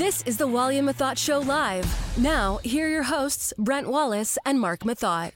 This is the Wally Methot Show live. Now, here are your hosts, Brent Wallace and Marc Methot.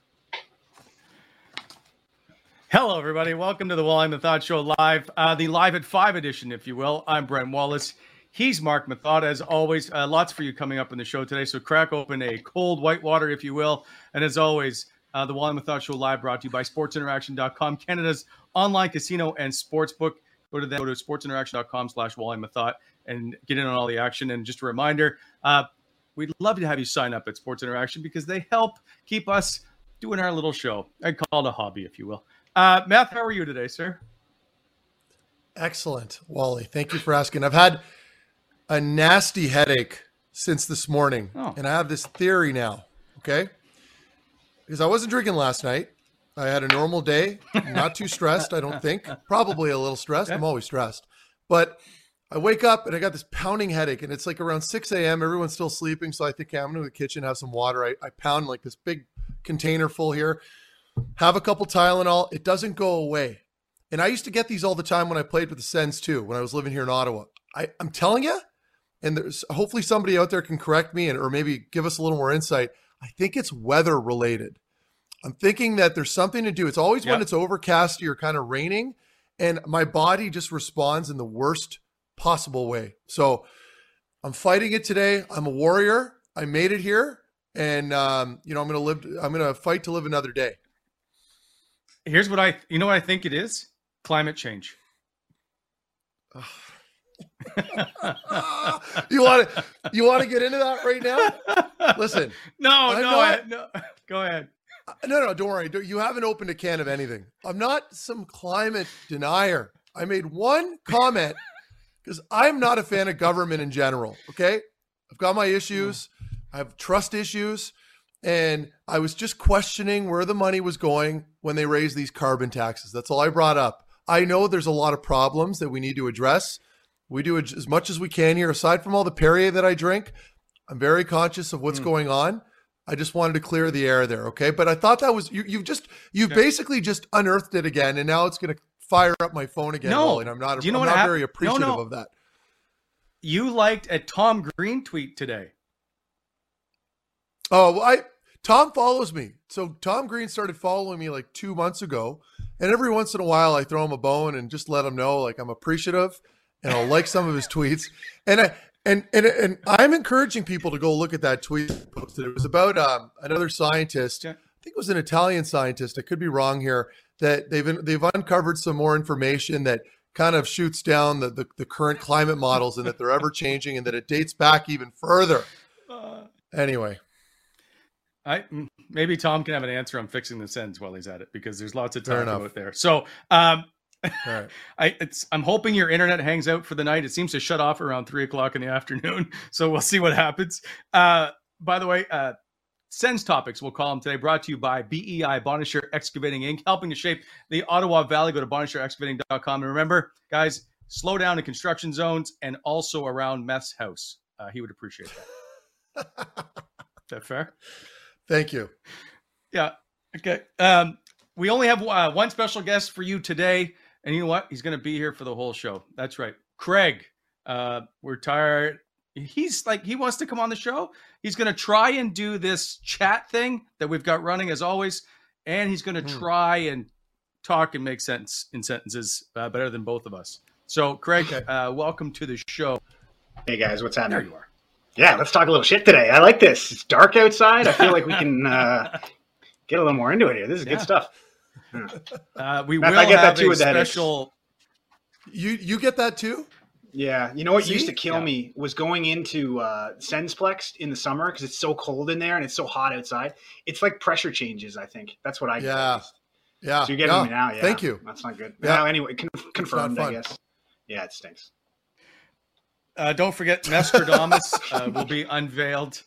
Hello, everybody. Welcome to the Wally Methot Show live, uh, the live at five edition, if you will. I'm Brent Wallace. He's Marc Methot. As always, uh, lots for you coming up in the show today. So crack open a cold white water, if you will. And as always, uh, the Wally Methot Show live brought to you by SportsInteraction.com, Canada's online casino and sports book. Go to them, go to sportsinteraction.com slash Wally Methot and get in on all the action. And just a reminder, uh, we'd love to have you sign up at Sports Interaction because they help keep us doing our little show. I call it a hobby, if you will. Uh, Matt, how are you today, sir? Excellent, Wally. Thank you for asking. I've had a nasty headache since this morning, Oh. and I have this theory now. Okay, because I wasn't drinking last night. I had a normal day, not too stressed. I don't think. Probably a little stressed. I'm always stressed, but I wake up and I got this pounding headache, and it's like around 6 a.m. Everyone's still sleeping, so I think "Okay, I'm going to the kitchen, have some water. I, I pound like this big container full here, have a couple Tylenol. It doesn't go away. And I used to get these all the time when I played with the Sens too, when I was living here in Ottawa. I, I'm telling you, and there's hopefully somebody out there can correct me and or maybe give us a little more insight. I think it's weather related. I'm thinking that there's something to do. It's always when it's overcasty or kind of raining, and my body just responds in the worst possible way. So I'm fighting it today. I'm a warrior. I made it here, and um, you know I'm gonna live. I'm gonna fight to live another day. Here's what I, you know what I think it is? Climate change. you want to you want to get into that right now? Listen, no, I'm no, not- I- no, go ahead. no, no, don't worry. You haven't opened a can of anything. I'm not some climate denier. I made one comment because I'm not a fan of government in general. Okay, I've got my issues. I have trust issues, and I was just questioning where the money was going when they raised these carbon taxes. That's all I brought up. I know there's a lot of problems that we need to address. We do as much as we can here. Aside from all the Perrier that I drink, I'm very conscious of what's hmm. going on. I just wanted to clear the air there, okay? But I thought that was you. You've just you've basically just unearthed it again, and now it's going to fire up my phone again. No. Wally, I'm not. Do you know I'm what not very No, appreciative no. of that. You liked a Tom Green tweet today. Oh, well, I Tom follows me. So Tom Green started following me like two months ago, and every once in a while I throw him a bone and just let him know like I'm appreciative, and I'll like some of his tweets. And I And, and and I'm encouraging people to go look at that tweet posted. It was about um, another scientist. I think it was an Italian scientist. I could be wrong here. That they've they've uncovered some more information that kind of shoots down the, the, the current climate models and that they're ever changing and that it dates back even further. Anyway, I maybe Tom can have an answer on fixing the Sens while he's at it because there's lots of time about there. So um, right. I it's I'm hoping your internet hangs out for the night. It seems to shut off around three o'clock in the afternoon, so we'll see what happens. Uh, by the way, uh, Sens topics we'll call them today. Brought to you by BEI Bonisher Excavating Inc., helping to shape the Ottawa Valley. Go to bonisherexcavating.com and remember, guys, slow down in construction zones and also around Meth's house. Uh, he would appreciate that. Is that fair? Thank you. Yeah. Okay. Um, we only have uh, one special guest for you today, and you know what? He's going to be here for the whole show. That's right, Craig. Uh, we're tired. He's like he wants to come on the show. He's going to try and do this chat thing that we've got running as always, and he's going to Hmm. try and talk and make sense in sentences uh, better than both of us. So, Craig, Okay. uh, welcome to the show. Hey guys, what's There happening? you are. Yeah, let's talk a little shit today. I like this. It's dark outside. I feel like we can uh, get a little more into it here. This is Yeah. good stuff. Uh, we Matt, will I get that too a with the headaches. special. You you get that too? Yeah, you know what used to kill Yeah. me was going into uh, Sensplex in the summer because it's so cold in there and it's so hot outside. It's like pressure changes. I think that's what I get. Yeah. Yeah. So you're getting yeah. me now. Yeah. Thank you. That's not good. Yeah. Yeah. anyway, con- confirmed. I guess. Yeah, it stinks. Uh, don't forget, Nostradamus uh, will be unveiled.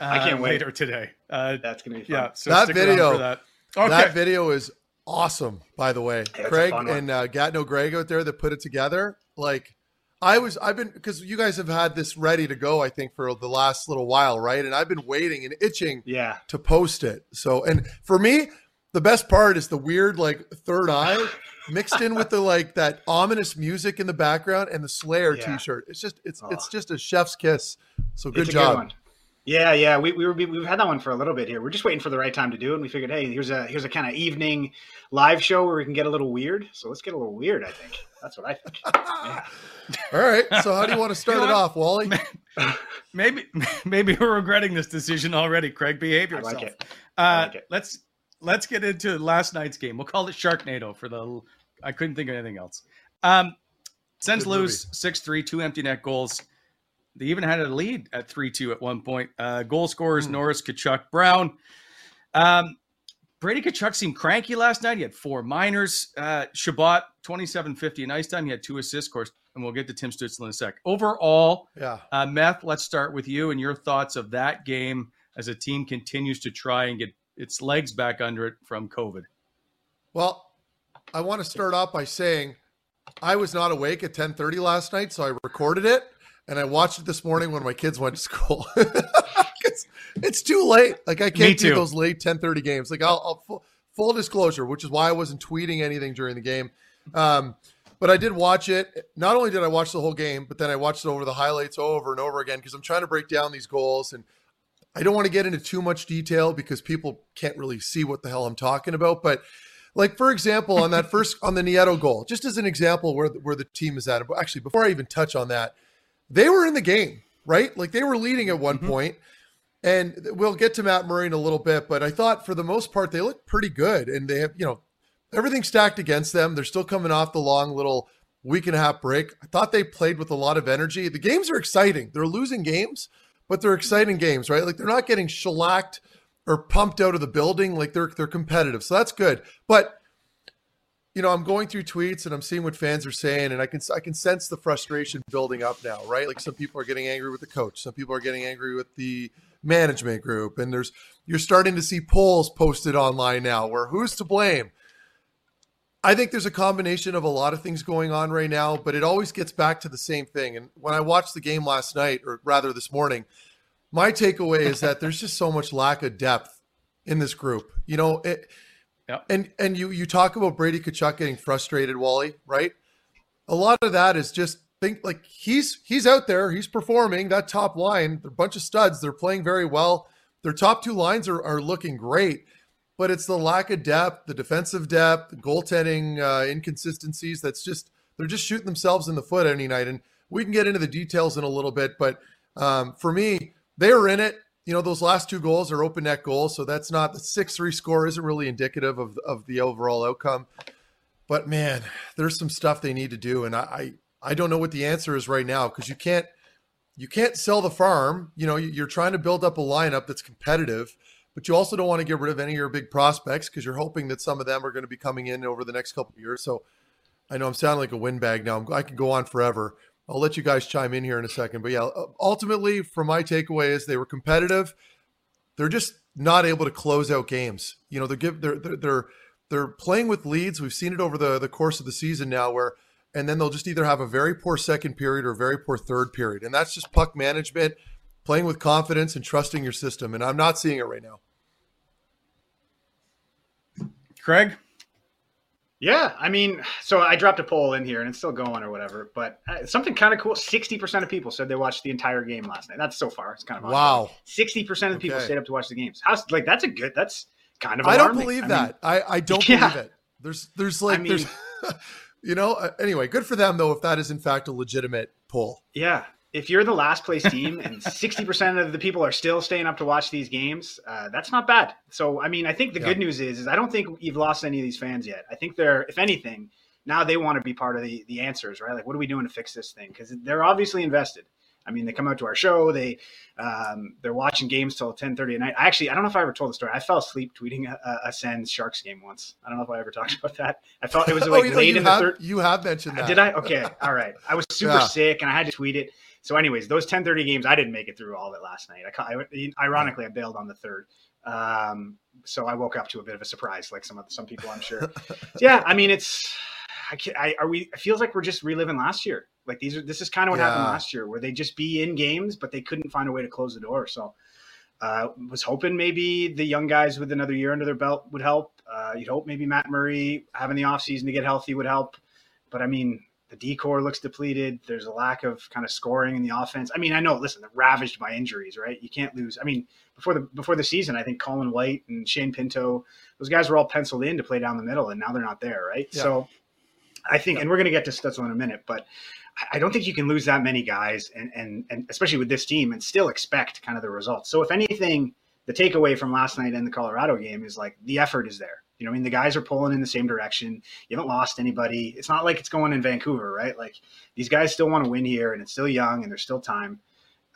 Uh, I can't wait. later today. Uh, That's gonna be fun. yeah, so That stick video- for that. Okay, That video is awesome, by the way. Yeah, Craig and uh, Gatno Greg out there that put it together. Like, I was, I've been, because you guys have had this ready to go, I think, for the last little while, right? And I've been waiting and itching Yeah. to post it. So, and for me, the best part is the weird, like, third eye mixed in with the, like, that ominous music in the background and the Slayer Yeah. t shirt. It's just, it's, Oh. it's just a chef's kiss. So good job. one. Yeah, yeah, we, we were we've had that one for a little bit here. We're just waiting for the right time to do it, and we figured, hey, here's a here's a kind of evening live show where we can get a little weird. So let's get a little weird. I think that's what I think. Yeah. All right. So, how do you want to start know it what? off, Wally? maybe maybe we're regretting this decision already. Craig, behave I yourself. like it. Uh, I like it. Let's let's get into last night's game. We'll call it Sharknado for the. I couldn't think of anything else. Um, Sens Good lose six three, two empty net goals. They even had a lead at three two at one point. Uh, goal scorers Hmm. Norris, Tkachuk, Brown. Um, Brady Tkachuk seemed cranky last night. He had four minors. Uh, Chabot, 27-50 in ice time. He had two assists, of course, and we'll get to Tim Stützle in a sec. Overall, Yeah. uh, Meth, let's start with you and your thoughts of that game as a team continues to try and get its legs back under it from COVID. Well, I want to start off by saying I was not awake at 10:30 last night, so I recorded it and I watched it this morning when my kids went to school. it's too late. Like I can't do those late 10:30 games. Like I'll, I'll full, full disclosure, which is why I wasn't tweeting anything during the game. Um, but I did watch it. Not only did I watch the whole game, but then I watched it over the highlights over and over again because I'm trying to break down these goals and I don't want to get into too much detail because people can't really see what the hell I'm talking about. But like for example, on that first on the Nieto goal, just as an example where where the team is at. Actually, before I even touch on that, they were in the game, right? Like they were leading at one mm-hmm. point, and we'll get to Matt Murray in a little bit. But I thought for the most part they looked pretty good, and they have you know everything stacked against them. They're still coming off the long little week and a half break. I thought they played with a lot of energy. The games are exciting. They're losing games, but they're exciting games, right? Like they're not getting shellacked or pumped out of the building. Like they're they're competitive. So that's good. But you know, I'm going through tweets and I'm seeing what fans are saying, and I can I can sense the frustration building up now, right? Like some people are getting angry with the coach, some people are getting angry with the management group, and there's you're starting to see polls posted online now where who's to blame. I think there's a combination of a lot of things going on right now, but it always gets back to the same thing. And when I watched the game last night, or rather this morning, my takeaway is that there's just so much lack of depth in this group. You know, it, Yep. and and you you talk about Brady Tkachuk getting frustrated, Wally, right? A lot of that is just think like he's he's out there, he's performing. That top line, they're a bunch of studs. They're playing very well. Their top two lines are, are looking great, but it's the lack of depth, the defensive depth, the goaltending uh, inconsistencies. That's just they're just shooting themselves in the foot any night. And we can get into the details in a little bit, but um, for me, they were in it. You know, those last two goals are open net goals, so that's not the six three score isn't really indicative of of the overall outcome. But man, there's some stuff they need to do, and I I, I don't know what the answer is right now because you can't you can't sell the farm. You know, you're trying to build up a lineup that's competitive, but you also don't want to get rid of any of your big prospects because you're hoping that some of them are going to be coming in over the next couple of years. So I know I'm sounding like a windbag now. I can go on forever. I'll let you guys chime in here in a second. But yeah, ultimately, from my takeaway is they were competitive. They're just not able to close out games. You know, they're give they're they're they're, they're playing with leads. We've seen it over the the course of the season now, where and then they'll just either have a very poor second period or a very poor third period, and that's just puck management, playing with confidence and trusting your system. And I'm not seeing it right now. Craig. Yeah, I mean, so I dropped a poll in here and it's still going or whatever, but uh, something kind of cool. 60% of people said they watched the entire game last night. That's so far. It's kind of wow. 60% of people okay. stayed up to watch the games. How's like that's a good, that's kind of alarming. I don't believe I that. Mean, I, I don't yeah. believe it. There's, there's like, I mean, there's, you know, uh, anyway, good for them though, if that is in fact a legitimate poll. Yeah if you're the last place team and 60% of the people are still staying up to watch these games, uh, that's not bad. So, I mean, I think the yeah. good news is, is I don't think you've lost any of these fans yet. I think they're, if anything, now they want to be part of the, the answers, right? Like, what are we doing to fix this thing? Because they're obviously invested. I mean, they come out to our show. They um, they're watching games till ten thirty at night. I actually, I don't know if I ever told the story. I fell asleep tweeting a, a Sens Sharks game once. I don't know if I ever talked about that. I felt it was like oh, late in have, the third. You have mentioned that. Did I? Okay, all right. I was super yeah. sick and I had to tweet it. So, anyways, those 10:30 games, I didn't make it through all of it last night. I, I ironically, I bailed on the third. Um, so I woke up to a bit of a surprise, like some of some people, I'm sure. yeah, I mean, it's. I, can't, I are we? It feels like we're just reliving last year. Like these are. This is kind of what yeah. happened last year, where they just be in games, but they couldn't find a way to close the door. So, uh, was hoping maybe the young guys with another year under their belt would help. Uh, you'd hope maybe Matt Murray having the offseason to get healthy would help. But I mean, the decor looks depleted. There's a lack of kind of scoring in the offense. I mean, I know, listen, they're ravaged by injuries, right? You can't lose. I mean, before the before the season, I think Colin White and Shane Pinto, those guys were all penciled in to play down the middle, and now they're not there, right? Yeah. So I think, yeah. and we're going to get to Stützle in a minute, but I don't think you can lose that many guys, and and and especially with this team, and still expect kind of the results. So if anything, the takeaway from last night in the Colorado game is like the effort is there you know, I mean, the guys are pulling in the same direction. You haven't lost anybody. It's not like it's going in Vancouver, right? Like these guys still want to win here, and it's still young, and there's still time.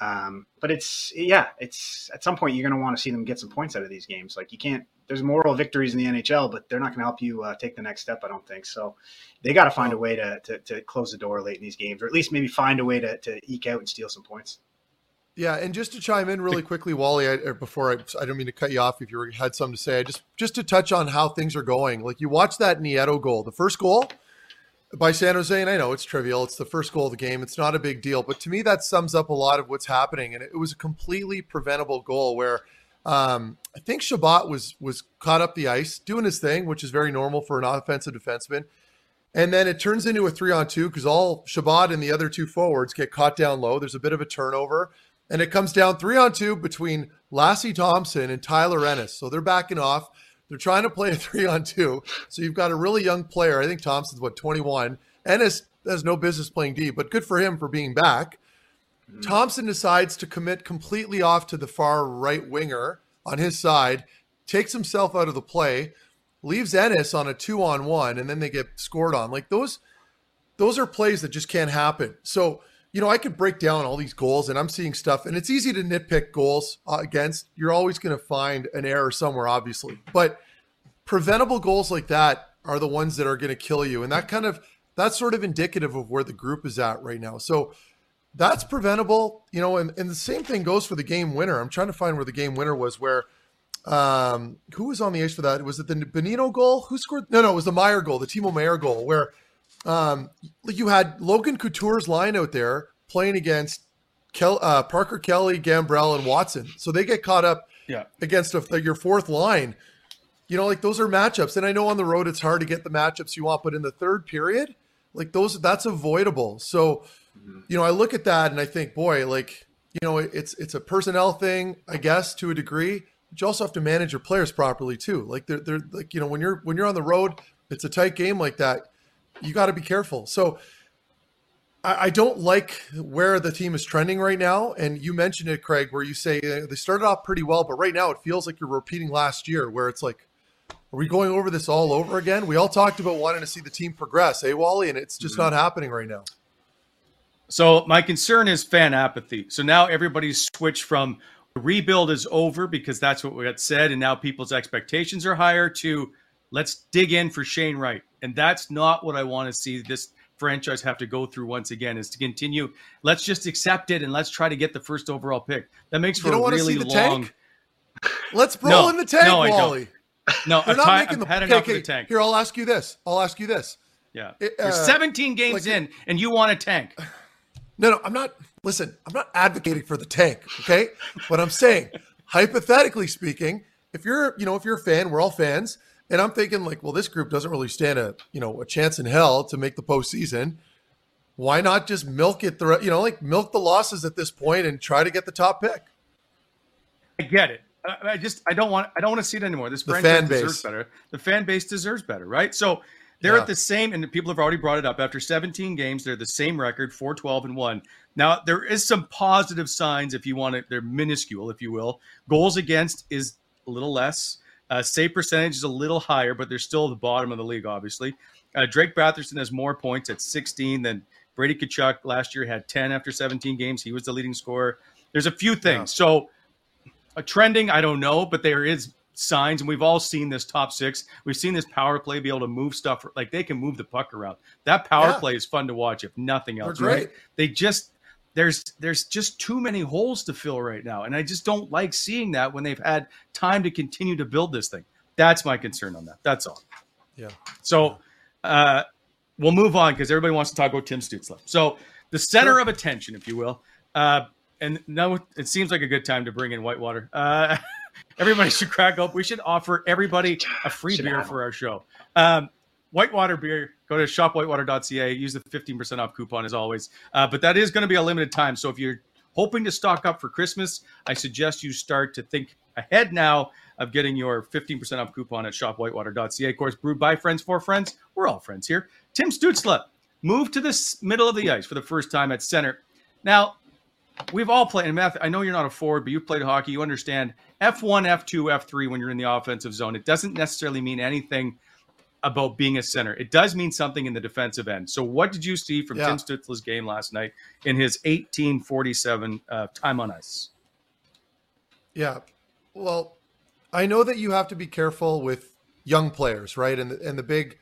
Um, but it's yeah, it's at some point you're going to want to see them get some points out of these games. Like you can't. There's moral victories in the NHL, but they're not going to help you uh, take the next step. I don't think so. They got to find a way to, to, to close the door late in these games, or at least maybe find a way to to eke out and steal some points. Yeah, and just to chime in really quickly, Wally, I, before I, I don't mean to cut you off if you had something to say. I just just to touch on how things are going. Like you watch that Nieto goal, the first goal by San Jose, and I know it's trivial. It's the first goal of the game. It's not a big deal, but to me, that sums up a lot of what's happening. And it was a completely preventable goal where um, I think Chabot was was caught up the ice doing his thing, which is very normal for an offensive defenseman. And then it turns into a three on two because all Chabot and the other two forwards get caught down low. There's a bit of a turnover and it comes down three on two between Lassi Thomson and Tyler Ennis. So they're backing off. They're trying to play a three on two. So you've got a really young player. I think Thomson's what 21. Ennis has no business playing D, but good for him for being back. Mm-hmm. Thomson decides to commit completely off to the far right winger on his side, takes himself out of the play, leaves Ennis on a two on one, and then they get scored on. Like those, those are plays that just can't happen. So you know, I could break down all these goals and I'm seeing stuff, and it's easy to nitpick goals uh, against. You're always going to find an error somewhere, obviously, but preventable goals like that are the ones that are going to kill you. And that kind of, that's sort of indicative of where the group is at right now. So that's preventable, you know, and, and the same thing goes for the game winner. I'm trying to find where the game winner was, where, um, who was on the ice for that? Was it the Bonino goal? Who scored? No, no, it was the Meier goal, the Timo Meier goal, where um, you had Logan Couture's line out there playing against Kel, uh, Parker Kelly, Gambrell, and Watson. So they get caught up yeah. against a, your fourth line. You know, like those are matchups. And I know on the road it's hard to get the matchups you want, but in the third period, like those, that's avoidable. So, mm-hmm. you know, I look at that and I think, boy, like, you know, it's it's a personnel thing, I guess, to a degree. But you also have to manage your players properly too. Like they're they're like, you know, when you're when you're on the road, it's a tight game like that you got to be careful. So I, I don't like where the team is trending right now. And you mentioned it, Craig, where you say uh, they started off pretty well, but right now it feels like you're repeating last year, where it's like, are we going over this all over again? We all talked about wanting to see the team progress, eh, Wally? And it's just mm-hmm. not happening right now. So my concern is fan apathy. So now everybody's switched from rebuild is over because that's what we got said, and now people's expectations are higher to let's dig in for Shane Wright. And that's not what I want to see this franchise have to go through once again is to continue. Let's just accept it and let's try to get the first overall pick. That makes for a really long. Tank? Let's roll no, in the tank, no, Wally. No, I'm, not making the, had okay, okay. the tank. Here, I'll ask you this. I'll ask you this. Yeah, it, uh, 17 games like, in, and you want a tank. No, no, I'm not. Listen, I'm not advocating for the tank. Okay, what I'm saying, hypothetically speaking, if you're, you know, if you're a fan, we're all fans, and I'm thinking like, well, this group doesn't really stand a, you know, a chance in hell to make the postseason. Why not just milk it the, you know, like milk the losses at this point and try to get the top pick? I get it. I just I don't want I don't want to see it anymore. This the franchise deserves better. The fan base deserves better, right? So they're yeah. at the same, and people have already brought it up. After 17 games, they're the same record, 4 12 and 1. Now, there is some positive signs if you want it. They're minuscule, if you will. Goals against is a little less. Uh, save percentage is a little higher, but they're still at the bottom of the league, obviously. Uh, Drake Batherson has more points at 16 than Brady Tkachuk last year had 10 after 17 games. He was the leading scorer. There's a few things. Yeah. So, a trending, I don't know, but there is signs, and we've all seen this top six. We've seen this power play be able to move stuff like they can move the puck around. That power yeah. play is fun to watch, if nothing else. Right? They just there's there's just too many holes to fill right now, and I just don't like seeing that when they've had time to continue to build this thing. That's my concern on that. That's all. Yeah. So uh, we'll move on because everybody wants to talk about Tim Stützle. So the center sure. of attention, if you will. Uh, and now it seems like a good time to bring in Whitewater. Uh, everybody should crack up. We should offer everybody a free beer for our show. Um, Whitewater beer. Go to shopwhitewater.ca. Use the 15% off coupon as always. Uh, but that is going to be a limited time. So if you're hoping to stock up for Christmas, I suggest you start to think ahead now of getting your 15% off coupon at shopwhitewater.ca. Of course, brewed by friends for friends. We're all friends here. Tim Stützle moved to the middle of the ice for the first time at center. Now, we've all played in Meth. I know you're not a forward, but you've played hockey. You understand F1, F2, F3 when you're in the offensive zone. It doesn't necessarily mean anything about being a center. It does mean something in the defensive end. So, what did you see from yeah. Tim Stützle's game last night in his 1847 uh, time on ice? Yeah. Well, I know that you have to be careful with young players, right? And the, and the big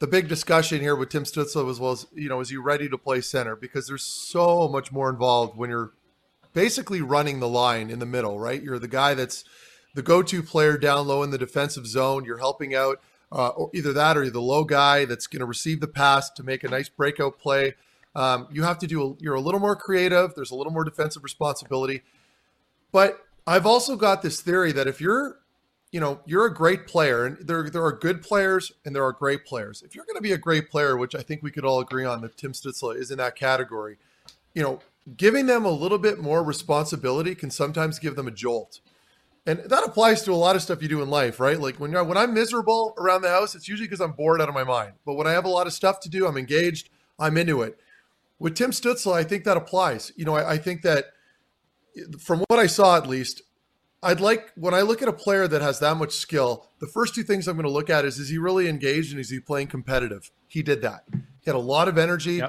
the big discussion here with Tim Stützle was was you know is he ready to play center because there's so much more involved when you're basically running the line in the middle, right? You're the guy that's the go-to player down low in the defensive zone. You're helping out uh, or either that or you're the low guy that's going to receive the pass to make a nice breakout play. Um, you have to do a, you're a little more creative. There's a little more defensive responsibility, but I've also got this theory that if you're you know, you're a great player, and there there are good players and there are great players. If you're going to be a great player, which I think we could all agree on, that Tim Stützle is in that category, you know, giving them a little bit more responsibility can sometimes give them a jolt, and that applies to a lot of stuff you do in life, right? Like when when I'm miserable around the house, it's usually because I'm bored out of my mind. But when I have a lot of stuff to do, I'm engaged, I'm into it. With Tim Stützle, I think that applies. You know, I, I think that from what I saw, at least, I'd like when I look at a player that has that much skill, the first two things I'm going to look at is is he really engaged and is he playing competitive? He did that. He had a lot of energy.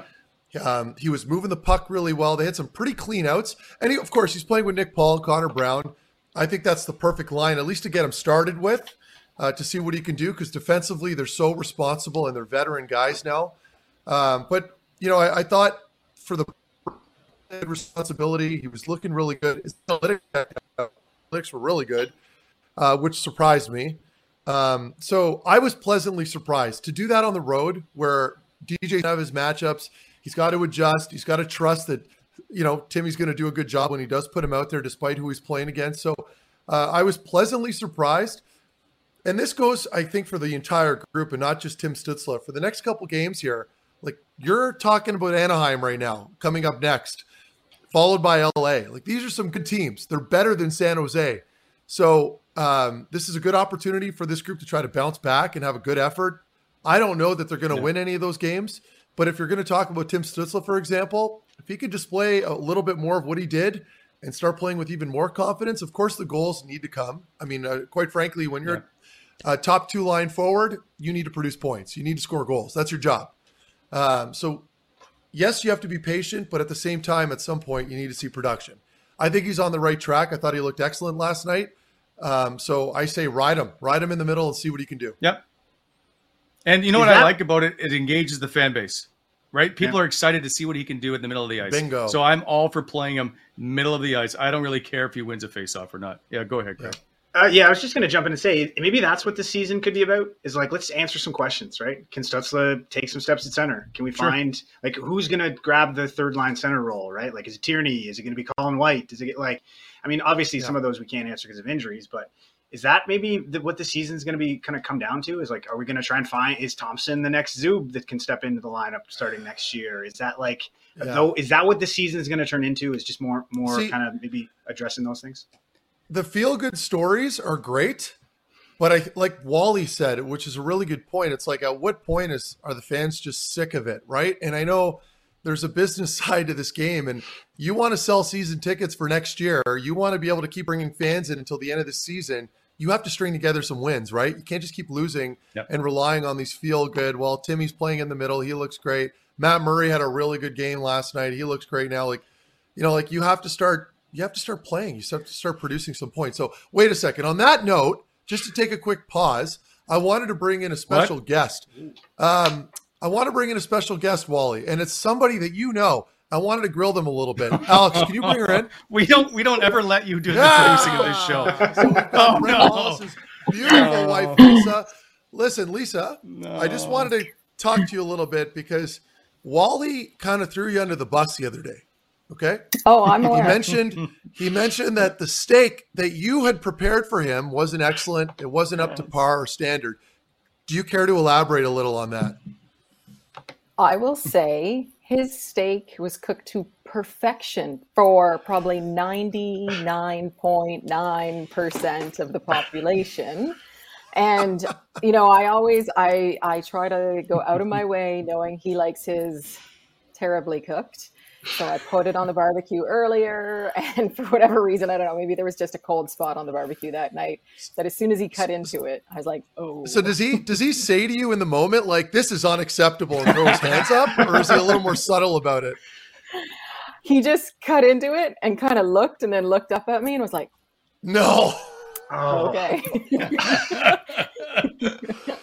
Yep. Um, he was moving the puck really well. They had some pretty clean outs, and he, of course he's playing with Nick Paul, Connor Brown. I think that's the perfect line, at least to get him started with, uh, to see what he can do. Because defensively, they're so responsible and they're veteran guys now. Um, but you know, I, I thought for the responsibility, he was looking really good. His analytics were really good, uh, which surprised me. Um, so I was pleasantly surprised to do that on the road where DJ have his matchups. He's got to adjust. He's got to trust that, you know, Timmy's going to do a good job when he does put him out there, despite who he's playing against. So uh, I was pleasantly surprised. And this goes, I think, for the entire group and not just Tim Stützle. For the next couple games here, like you're talking about Anaheim right now, coming up next followed by LA. Like these are some good teams. They're better than San Jose. So um, this is a good opportunity for this group to try to bounce back and have a good effort. I don't know that they're going to yeah. win any of those games, But if you're going to talk about Tim Stützle, for example, if he could display a little bit more of what he did and start playing with even more confidence, of course the goals need to come. I mean, uh, quite frankly, when you're yeah. top two line forward, you need to produce points. You need to score goals. That's your job. Um, so, yes, you have to be patient, but at the same time, at some point, you need to see production. I think he's on the right track. I thought he looked excellent last night. Um, so I say ride him, ride him in the middle, and see what he can do. Yep. And you know Is what that- I like about it? It engages the fan base, right? People yeah. are excited to see what he can do in the middle of the ice. Bingo. So I'm all for playing him middle of the ice. I don't really care if he wins a faceoff or not. Yeah, go ahead, Craig. Yeah. Uh, yeah, I was just going to jump in and say maybe that's what the season could be about. Is like let's answer some questions, right? Can Stützle take some steps at center? Can we find sure. like who's going to grab the third line center role, right? Like is it Tierney? Is it going to be Colin White? Is it like? I mean, obviously yeah. some of those we can't answer because of injuries, but is that maybe the, what the season's going to be kind of come down to? Is like, are we going to try and find is Thomson the next Zub that can step into the lineup starting next year? Is that like, yeah. though, is that what the season is going to turn into? Is just more more See, kind of maybe addressing those things? the feel good stories are great, but I like Wally said, which is a really good point. It's like at what point is are the fans just sick of it, right? And I know there's a business side to this game, and you want to sell season tickets for next year. You want to be able to keep bringing fans in until the end of the season. You have to string together some wins, right? You can't just keep losing yep. and relying on these feel good. Well, Timmy's playing in the middle; he looks great. Matt Murray had a really good game last night. He looks great now. Like, you know, like you have to start you have to start playing. You have to start producing some points. So wait a second. On that note, just to take a quick pause, I wanted to bring in a special what? guest. Um, I want to bring in a special guest, Wally, and it's somebody that you know. I wanted to grill them a little bit. Alex, can you bring her in? we don't. We don't ever let you do the producing of this show. So oh, no. Wallace's beautiful oh. wife, Lisa. Listen, Lisa, no. I just wanted to talk to you a little bit because Wally kind of threw you under the bus the other day. Okay. Oh, I'm aware. He mentioned he mentioned that the steak that you had prepared for him wasn't excellent. It wasn't up to par or standard. Do you care to elaborate a little on that? I will say his steak was cooked to perfection for probably 99.9% of the population. And you know, I always I I try to go out of my way knowing he likes his terribly cooked so I put it on the barbecue earlier, and for whatever reason, I don't know, maybe there was just a cold spot on the barbecue that night. That as soon as he cut into it, I was like, "Oh." So does he does he say to you in the moment like this is unacceptable and throw his hands up, or is he a little more subtle about it? He just cut into it and kind of looked, and then looked up at me and was like, "No." Oh. Okay.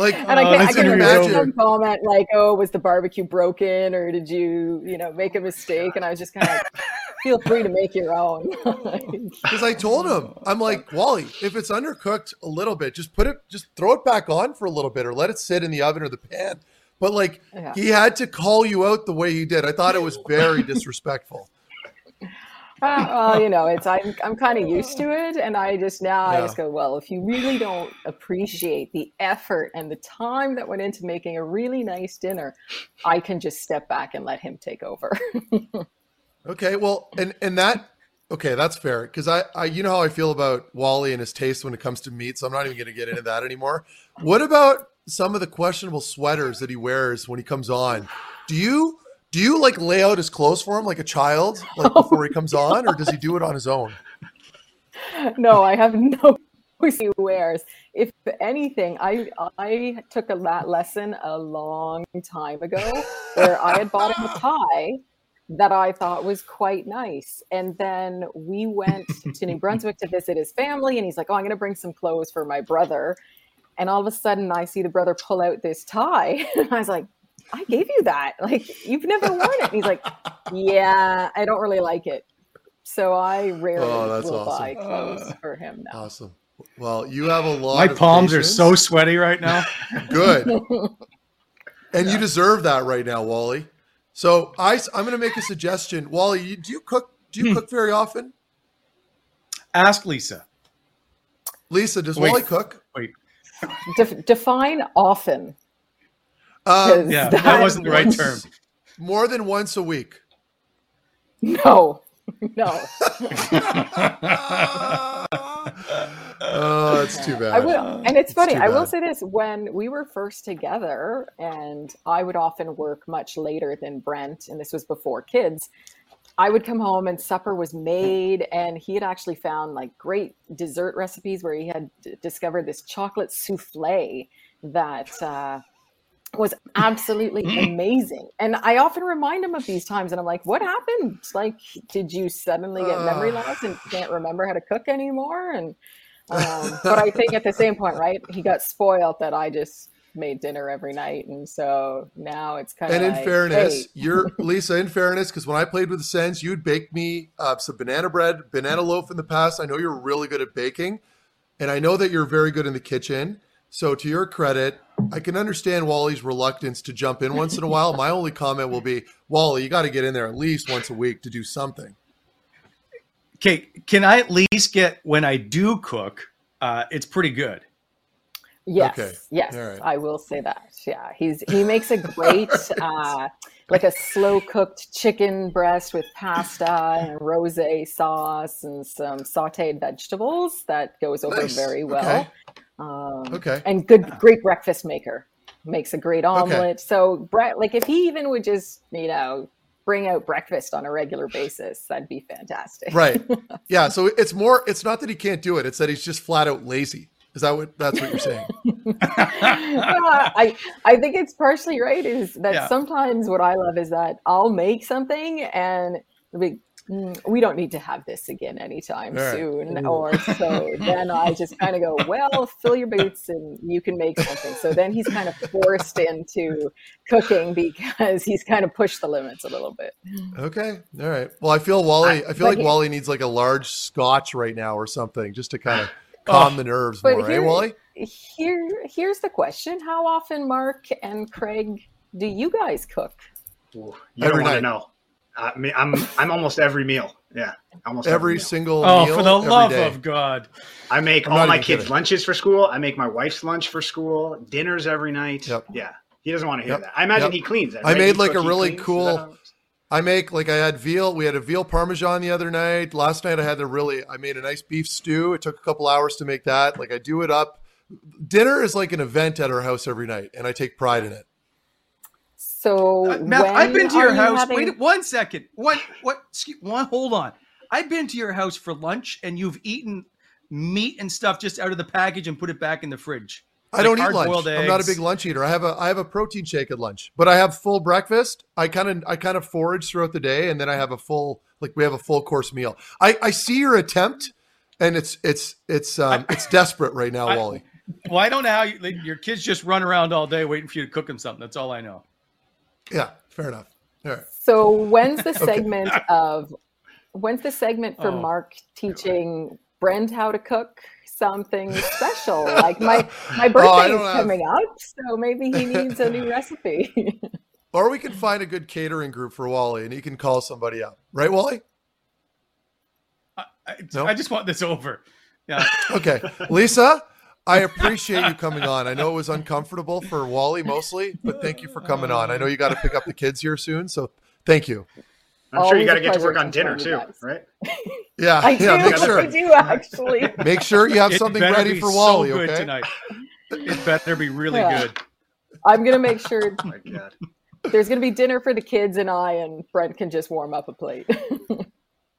Like, and I can, uh, I can imagine some comment like, "Oh, was the barbecue broken, or did you, you know, make a mistake?" And I was just kind of like, "Feel free to make your own." Because I told him, I'm like, Wally, if it's undercooked a little bit, just put it, just throw it back on for a little bit, or let it sit in the oven or the pan. But like, yeah. he had to call you out the way he did. I thought it was very disrespectful. Uh, well, you know, it's I'm I'm kind of used to it, and I just now yeah. I just go, well, if you really don't appreciate the effort and the time that went into making a really nice dinner, I can just step back and let him take over. okay, well, and and that okay, that's fair because I I you know how I feel about Wally and his taste when it comes to meat, so I'm not even going to get into that anymore. What about some of the questionable sweaters that he wears when he comes on? Do you do you like lay out his clothes for him like a child, like oh, before he comes on, or does he do it on his own? No, I have no he wears. If anything, I I took a that lesson a long time ago where I had bought him a tie that I thought was quite nice. And then we went to New Brunswick to visit his family, and he's like, Oh, I'm gonna bring some clothes for my brother. And all of a sudden I see the brother pull out this tie. and I was like, I gave you that. Like, you've never worn it. And he's like, Yeah, I don't really like it. So I rarely oh, will awesome. buy clothes uh, for him now. Awesome. Well, you have a lot. My palms patience. are so sweaty right now. Good. and yeah. you deserve that right now, Wally. So I, I'm going to make a suggestion. Wally, do you cook? Do you hmm. cook very often? Ask Lisa. Lisa, does wait, Wally cook? Wait. De- define often. Uh, yeah, that, that wasn't the right term. More than once a week. No, no. Oh, it's too bad. I will, and it's funny. too I will say this: when we were first together, and I would often work much later than Brent, and this was before kids. I would come home and supper was made, and he had actually found like great dessert recipes where he had d- discovered this chocolate souffle that uh, was absolutely amazing. And I often remind him of these times, and I'm like, "What happened? Like, did you suddenly get memory loss and can't remember how to cook anymore?" And um, but I think at the same point, right, he got spoiled that I just made dinner every night, and so now it's kind of And in like, fairness, hey, you're Lisa. In fairness, because when I played with the Sens, you'd bake me uh, some banana bread, banana loaf in the past. I know you're really good at baking, and I know that you're very good in the kitchen. So, to your credit, I can understand Wally's reluctance to jump in once in a while. My only comment will be, Wally, you got to get in there at least once a week to do something. Okay, can I at least get when I do cook? Uh, it's pretty good. yes, Okay. yes, All right. I will say that. Yeah, he's he makes a great uh, like a slow cooked chicken breast with pasta and rosé sauce and some sautéed vegetables that goes over Nice. very well. Okay. Um, Okay. and good great breakfast maker makes a great omelet so brett like if he even would just you know bring out breakfast on a regular basis that'd be fantastic Right. Yeah. So it's more. It's not that he can't do it. It's that he's just flat out lazy. Is that what? That's what you're saying? I I think it's partially right. Is that Yeah. sometimes what I love is that I'll make something and "Mm, we don't need to have this again anytime All right. soon, or so then I just kind of go, well, fill your boots and you can make something. So then he's kind of forced into cooking because he's kind of pushed the limits a little bit. Okay. All right. Well, I feel Wally. I feel like he- Wally needs like a large scotch right now or something, just to kind of calm the nerves But more. Hey, here- Wally. Here, here's the question: How often, Marc and Craig, do you guys cook? Ooh, you Every don't want night. to know. I mean, I'm I'm almost every meal. Yeah, almost Every meal. single Oh, meal, for the love day. of God! I make I'm all my kids' kidding. lunches for school. I make my wife's lunch for school. Dinners every night. Yep. Yeah, he doesn't want to hear Yep. that. I imagine Yep. he cleans. I right? made You like cook, a really cleans? Cool- I make like I had veal. We had a veal parmesan the other night. Last night I had the really. I made a nice beef stew. It took a couple hours to make that. Like I do it up. Dinner is like an event at our house every night, and I take pride in it. So Uh, Matt, I've been to are your you house. having- Wait one second. One what? Excuse, one. Hold on. I've been to your house for lunch, and you've eaten meat and stuff just out of the package and put it back in the fridge. I Like don't eat lunch. hard-boiled I'm not a big lunch eater. I have a I have a protein shake at lunch, but I have full breakfast. I kind of I kind of forage throughout the day, and then I have a full like we have a full course meal. I I see your attempt, and it's it's it's um it's desperate right now, I- Wally. Well, I don't know how you, like, your kids just run around all day waiting for you to cook them something. That's all I know. Yeah, fair enough. All right. So when's the segment of when's the segment for Oh. Marc teaching Brent how to cook something special? Like my my birthday Oh, is don't have- coming up, so maybe he needs a new recipe. Or we can find a good catering group for Wally, and he can call somebody up. Right, Wally? I, No? I just want this over. Yeah. Okay, Lisa. I appreciate you coming on. I know it was uncomfortable for Wally mostly, but thank you for coming on. I know you got to pick up the kids here soon, so thank you. I'm sure you got to get to work on dinner too, guys. right? Yeah, I do, yeah. Make I do actually. make sure you have It something ready be for Wally. So good okay. tonight. It better be really Yeah. good. I'm gonna make sure Oh my God. there's gonna be dinner for the kids and I, and Brent can just warm up a plate.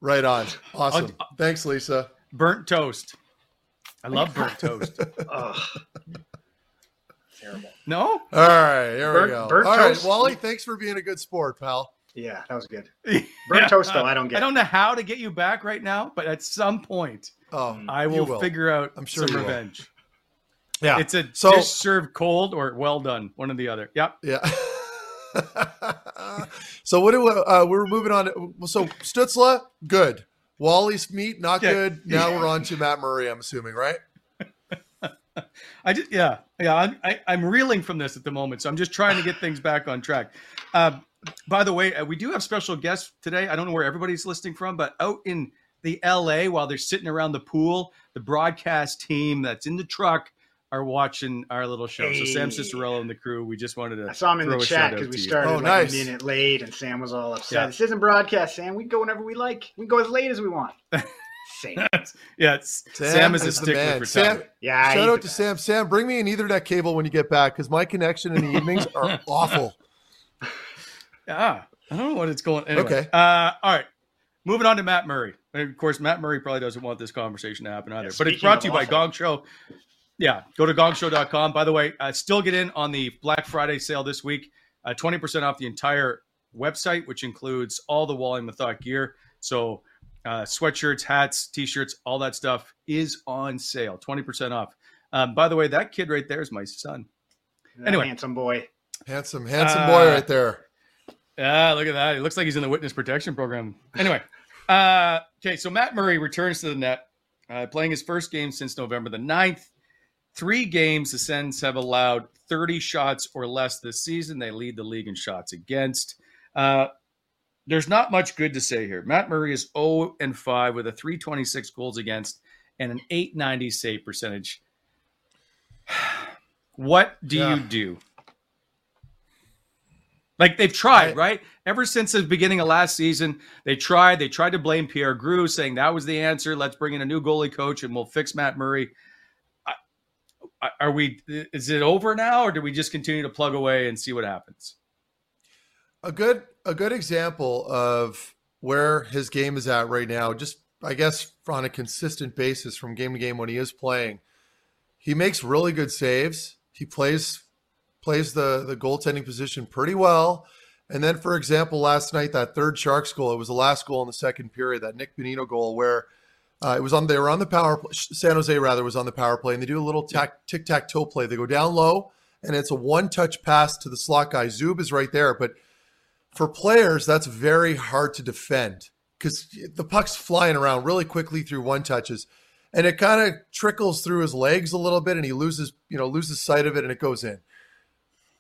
Right on. Awesome. I'll- uh, Thanks, Lisa. Burnt toast. I love burnt toast. Ugh. Terrible. No? All right, here Burnt- we go. burnt All right, toast? Wally. Thanks for being a good sport, pal. Yeah, that was good. Burnt Burnt toast, though, I don't get. I don't know how to get you back right now, but at some point Oh, I will, will. figure out I'm sure some you will. revenge. Yeah. It's a So- dish served cold or well done, one or the other. Yep. Yeah. so what do we, uh, we're moving on? to- So Stützle, good. Wally's meat, not Yeah. good. Now we're on to Matt Murray. I'm assuming, right? I just yeah yeah I'm, I, I'm reeling from this at the moment, so I'm just trying to get things back on track. Uh, by the way, uh, we do have special guests today. I don't know where everybody's listening from, but out in the LA while they're sitting around the pool, the broadcast team that's in the truck are watching our little show. So Sam Hey. Cicerello and the crew, we just wanted to I saw him in the a chat because we started Oh, like nice. a minute late, and Sam was all upset. Yeah. This isn't broadcast, Sam. We go whenever we like. We go as late as we want. Sam. yeah, Sam, Sam, is, is a stickler for Sam, time. Yeah, shout out to Sam. Sam, bring me an Ethernet cable when you get back because my connection in the evenings are awful. Yeah, I don't know what it's going. Anyway, Okay. Uh, all right. Moving on to Matt Murray. And of course, Matt Murray probably doesn't want this conversation to happen either. Yeah, but it's brought to you by. Gong Show. Yeah, go to gongshow.com. By the way, uh, still get in on the Black Friday sale this week. Uh, 20% off the entire website, which includes all the Wally Methot gear. So uh, sweatshirts, hats, t-shirts, all that stuff is on sale. 20% off. Um, by the way, that kid right there is my son. That Anyway. handsome boy. Handsome, handsome Uh, boy right there. Yeah, look at that. It looks like he's in the witness protection program. Anyway, uh, okay, so Matt Murray returns to the net, uh, playing his first game since November the 9th. Three games, the Sens have allowed 30 shots or less this season. They lead the league in shots against. Uh, there's not much good to say here. Matt Murray is 0 and 5 with a 326 goals against and an 890 save percentage. What do Yeah. you do? Like they've tried, right? Ever since the beginning of last season, they tried. They tried to blame Pierre Groulx, saying that was the answer. Let's bring in a new goalie coach and we'll fix Matt Murray. Are we? Is it over now, or do we just continue to plug away and see what happens? a good a good example of where his game is at right now just i guess on a consistent basis from game to game when he is playing he makes really good saves he plays plays the the goaltending position pretty well and then for example last night that third sharks goal it was the last goal in the second period that nick Bonino goal where uh, it was on they were on the power play san jose rather was on the power play and they do a little tac, tic-tac-toe play they go down low and it's a one touch pass to the slot guy zub is right there but for players, that's very hard to defend because the puck's flying around really quickly through one touches, and it kind of trickles through his legs a little bit, and he loses, you know, loses sight of it, and it goes in.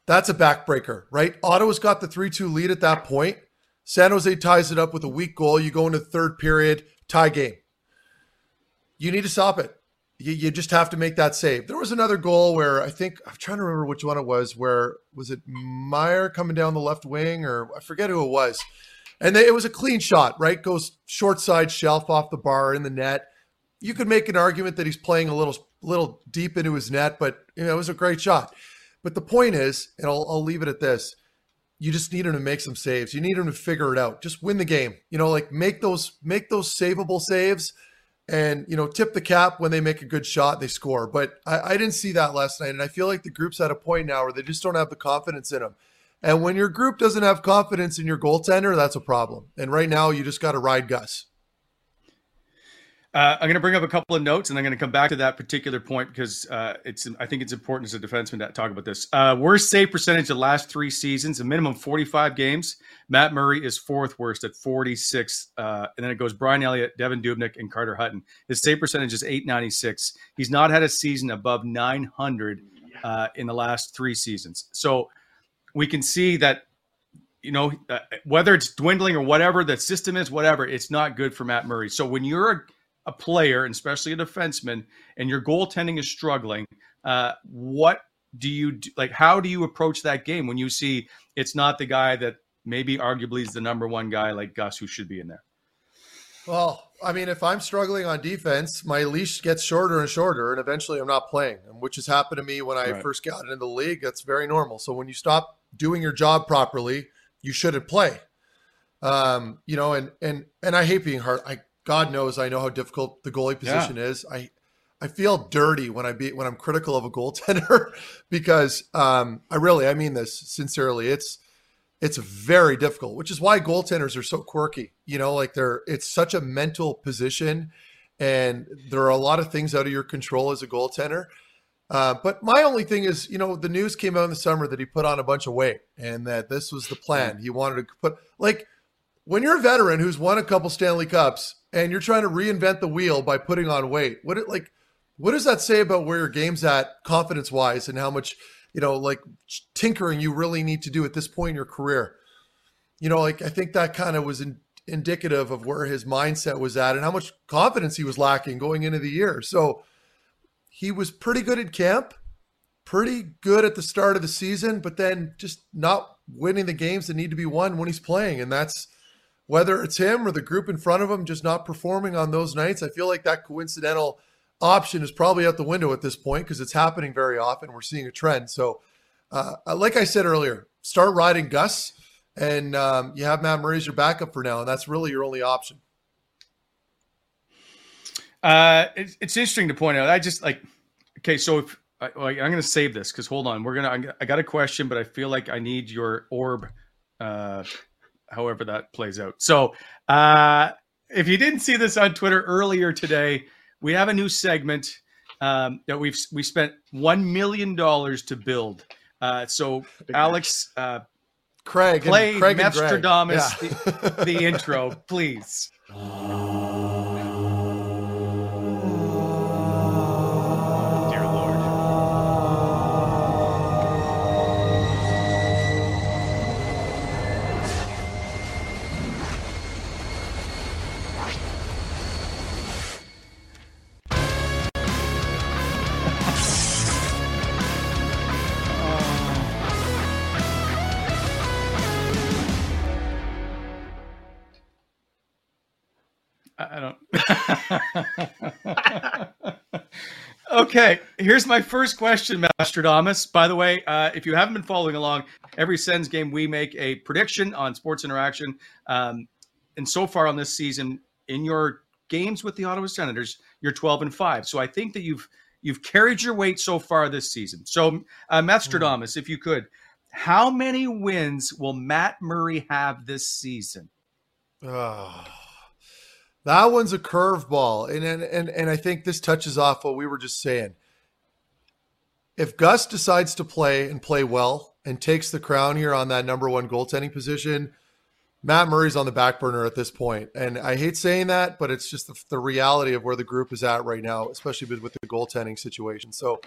That's a backbreaker, right? Ottawa's got the three-two lead at that point. San Jose ties it up with a weak goal. You go into third period, tie game. You need to stop it. You, you just have to make that save. There was another goal where I think I'm trying to remember which one it was. Where was it Meier coming down the left wing, or I forget who it was. And they, it was a clean shot, right? Goes short side shelf off the bar in the net. You could make an argument that he's playing a little little deep into his net, but you know it was a great shot. But the point is, and I'll, I'll leave it at this: you just need him to make some saves. You need him to figure it out. Just win the game. You know, like make those make those savable saves and you know tip the cap when they make a good shot they score. But I, I didn't see that last night and i feel like the group's at a point now where they just don't have the confidence in them and when your group doesn't have confidence in your goaltender that's a problem. And right now you just got to ride gus Uh, I'm going to bring up a couple of notes, and I'm going to come back to that particular point because uh, it's. I think it's important as a defenseman to talk about this. Uh, worst save percentage the last three seasons, a minimum 45 games. Matt Murray is fourth worst at 46, uh, and then it goes Brian Elliott, Devan Dubnyk, and Carter Hutton. His save percentage is 896. He's not had a season above 900 uh, in the last three seasons. So we can see that you know, uh, whether it's dwindling or whatever the system is, whatever, it's not good for Matt Murray. So when you're a, player, and especially a defenseman, and your goaltending is struggling, uh, what do you do, like? How do you approach that game when you see it's not the guy that maybe arguably is the number one guy like Gus who should be in there? well i mean if i'm struggling on defense my leash gets shorter and shorter and eventually i'm not playing which has happened to me when i Right. first got into the league that's very normal so when you stop doing your job properly you shouldn't play um you know and and and i hate being hard i god knows i know how difficult the goalie Yeah. position is i i feel dirty when i be when i'm critical of a goaltender because um i really i mean this sincerely it's it's very difficult which is why goaltenders are so quirky you know like they're it's such a mental position and there are a lot of things out of your control as a goaltender uh, but my only thing is, you know, the news came out in the summer that he put on a bunch of weight and that this was the plan. He wanted to put, like, when you're a veteran who's won a couple Stanley Cups and you're trying to reinvent the wheel by putting on weight, what it like, what does that say about where your game's at, confidence wise, and how much, you know, like tinkering you really need to do at this point in your career? You know, like I think that kind of was in, indicative of where his mindset was at and how much confidence he was lacking going into the year. So he was pretty good at camp, pretty good at the start of the season, but then just not winning the games that need to be won when he's playing. And that's whether it's him or the group in front of him just not performing on those nights, I feel like that coincidental option is probably out the window at this point because it's happening very often. We're seeing a trend. So, uh, like I said earlier, start riding Gus, and um, you have Matt Murray as your backup for now, and that's really your only option. Uh, it's, it's interesting to point out. I just like, okay, so if I, am going to save this because hold on, we're gonna. I got a question, but I feel like I need your orb. Uh, however that plays out. So, uh, if you didn't see this on Twitter earlier today, we have a new segment um, that we've we spent one million dollars to build. Uh, so, Alex, uh, Craig, play Craig Methstradamus yeah. the, the intro, please. okay, here's my first question, Methstradamus. By the way, uh, if you haven't been following along, every Sens game we make a prediction on Sports Interaction. Um, and so far on this season, in your games with the Ottawa Senators, you're 12 and five. So I think that you've you've carried your weight so far this season. So, uh, Methstradamus, if you could, how many wins will Matt Murray have this season? Oh, that one's a curveball, and, and and and I think this touches off what we were just saying. If Gus decides to play and play well and takes the crown here on that number one goaltending position, Matt Murray's on the back burner at this point. And I hate saying that, but it's just the, the reality of where the group is at right now, especially with, with the goaltending situation. So,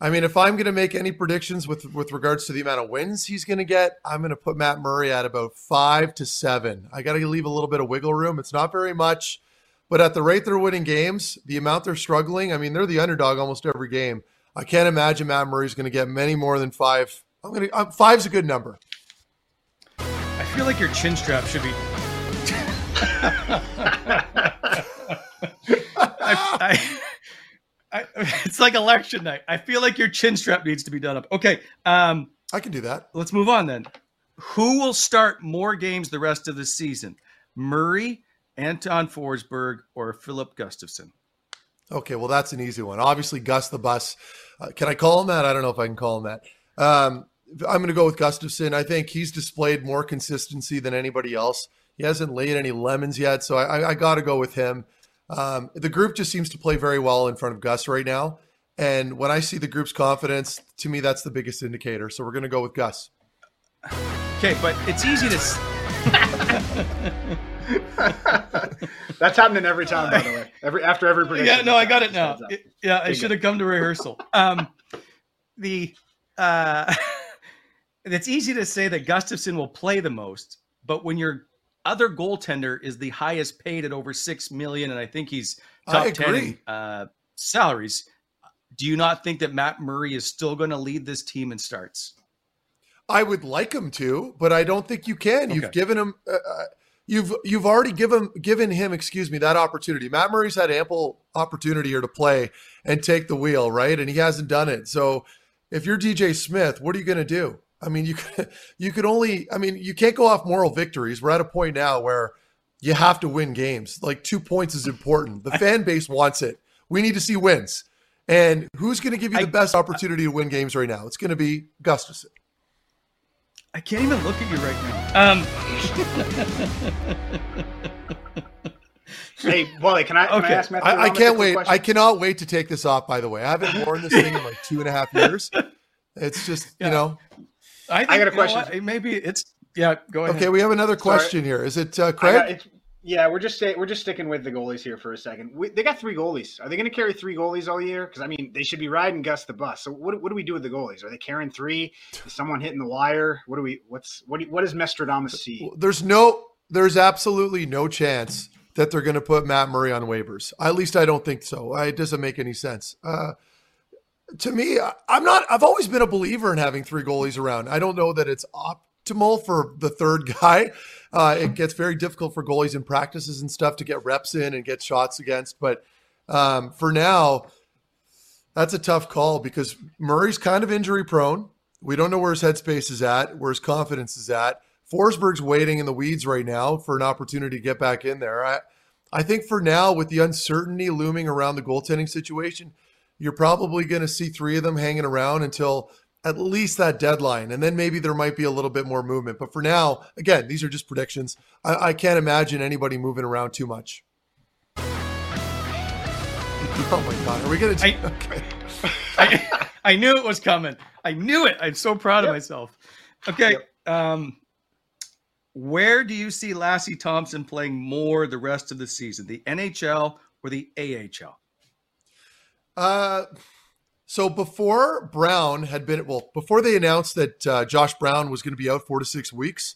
I mean, if I'm going to make any predictions with with regards to the amount of wins he's going to get, I'm going to put Matt Murray at about five to seven. I got to leave a little bit of wiggle room. It's not very much, but at the rate they're winning games, the amount they're struggling, I mean, they're the underdog almost every game. I can't imagine Matt Murray's going to get many more than five. I'm going to uh, five's a good number. I feel like your chin strap should be. I, I, I, it's like election night. I feel like your chin strap needs to be done up. Okay, um, I can do that. let's move on then. Who will start more games the rest of the season? Murray, Anton Forsberg, or Filip Gustavsson? Okay, well, that's an easy one. Obviously, Gus the Bus. Uh, can I call him that? I don't know if I can call him that. Um, I'm going to go with Gustafson. I think he's displayed more consistency than anybody else. He hasn't laid any lemons yet, so I, I got to go with him. Um, the group just seems to play very well in front of Gus right now. And when I see the group's confidence, to me, that's the biggest indicator. So we're going to go with Gus. Okay, but it's easy to. s- That's happening every time, by the way. Every after every prediction. Yeah, no, I got it now. Heads. It- yeah, I should have come to rehearsal. Um, the uh, it's easy to say that Gustavsson will play the most, but when your other goaltender is the highest paid at over six million, and I think he's top ten in, uh, salaries, do you not think that Matt Murray is still going to lead this team in starts? I would like him to, but I don't think you can. You've given him, uh, uh, you've you've already given given him, excuse me, that opportunity. Matt Murray's had ample opportunity here to play and take the wheel, right? And he hasn't done it. So, if you're DJ Smith, what are you going to do? I mean, you could, you could only, I mean, you can't go off moral victories. We're at a point now where you have to win games. Like two points is important. The fan base wants it. We need to see wins. And who's going to give you the I- best opportunity to win games right now? It's going to be Gustavsson. I can't even look at you right now. Um, Hey, Wally, can I, can Okay. I ask Matt? I, I can't wait. question? I cannot wait to take this off. By the way, I haven't worn this thing in like two and a half years. It's just Yeah. you know. I, think, got a you know question. Maybe it's yeah. Go ahead. Okay, we have another Sorry. question here. Is it uh, I got- Craig? it's- yeah, we're just stay, we're just sticking with the goalies here for a second. We, they got three goalies. Are they going to carry three goalies all year? Because I mean, they should be riding Gus the bus. So what, what do we do with the goalies? Are they carrying three? Is someone hitting the wire? What do we? What's what? Do, what does Methstradamus see? There's no. There's absolutely no chance that they're going to put Matt Murray on waivers. At least I don't think so. I- It doesn't make any sense. Uh, to me, I'm not. I've always been a believer in having three goalies around. I don't know that it's optimal for the third guy. Uh, it gets very difficult for goalies in practices and stuff to get reps in and get shots against. But um, for now, that's a tough call because Murray's kind of injury prone. We don't know where his headspace is at, where his confidence is at. Forsberg's waiting in the weeds right now for an opportunity to get back in there. I, I think for now, with the uncertainty looming around the goaltending situation, you're probably going to see three of them hanging around until at least that deadline. And then maybe there might be a little bit more movement. But for now, again, these are just predictions. I, I can't imagine anybody moving around too much. Oh my God. Are we going to. I, okay. I, I, knew it was coming. I knew it. I'm so proud yep. of myself. Okay. Yep. Um, where do you see Lassi Thomson playing more the rest of the season, the NHL or the AHL? Uh, so before Brown had been, well, before they announced that uh, Josh Brown was going to be out four to six weeks,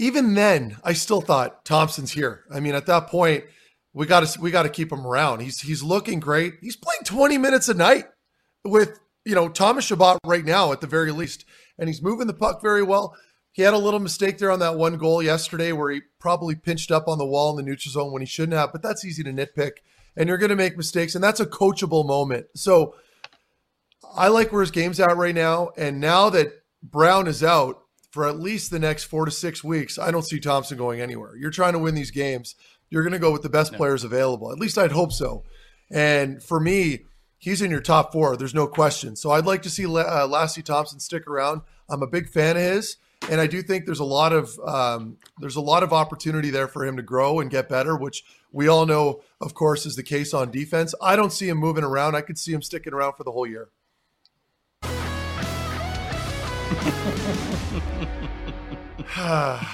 even then, I still thought Thomson's here. I mean, at that point, we got to we got to keep him around. He's he's looking great. He's playing 20 minutes a night with you know Thomas Chabot right now at the very least, and he's moving the puck very well. He had a little mistake there on that one goal yesterday where he probably pinched up on the wall in the neutral zone when he shouldn't have, but that's easy to nitpick. And you're going to make mistakes, and that's a coachable moment. So I like where his game's at right now. And now that Brown is out for at least the next four to six weeks, I don't see Thomson going anywhere. You're trying to win these games. You're going to go with the best no. players available. At least I'd hope so. And for me, he's in your top four. There's no question. So I'd like to see uh, Lassi Thomson stick around. I'm a big fan of his and I do think there's a lot of um, there's a lot of opportunity there for him to grow and get better, which we all know, of course, is the case on defense. I don't see him moving around. I could see him sticking around for the whole year. uh,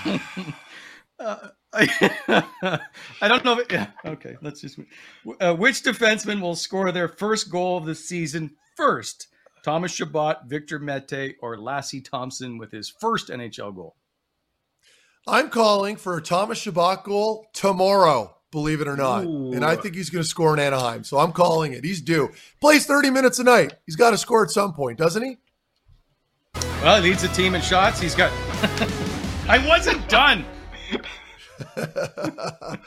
I, I, don't know. If, yeah, okay. Let's just. Uh, which defenseman will score their first goal of the season first? Thomas Chabot, Victor Mete, or Lassi Thomson with his first NHL goal? I'm calling for a Thomas Chabot goal tomorrow, believe it or not. Ooh. And I think he's going to score in Anaheim. So I'm calling it. He's due. Plays 30 minutes a night. He's got to score at some point, doesn't he? Well, he leads the team in shots. He's got. I wasn't done.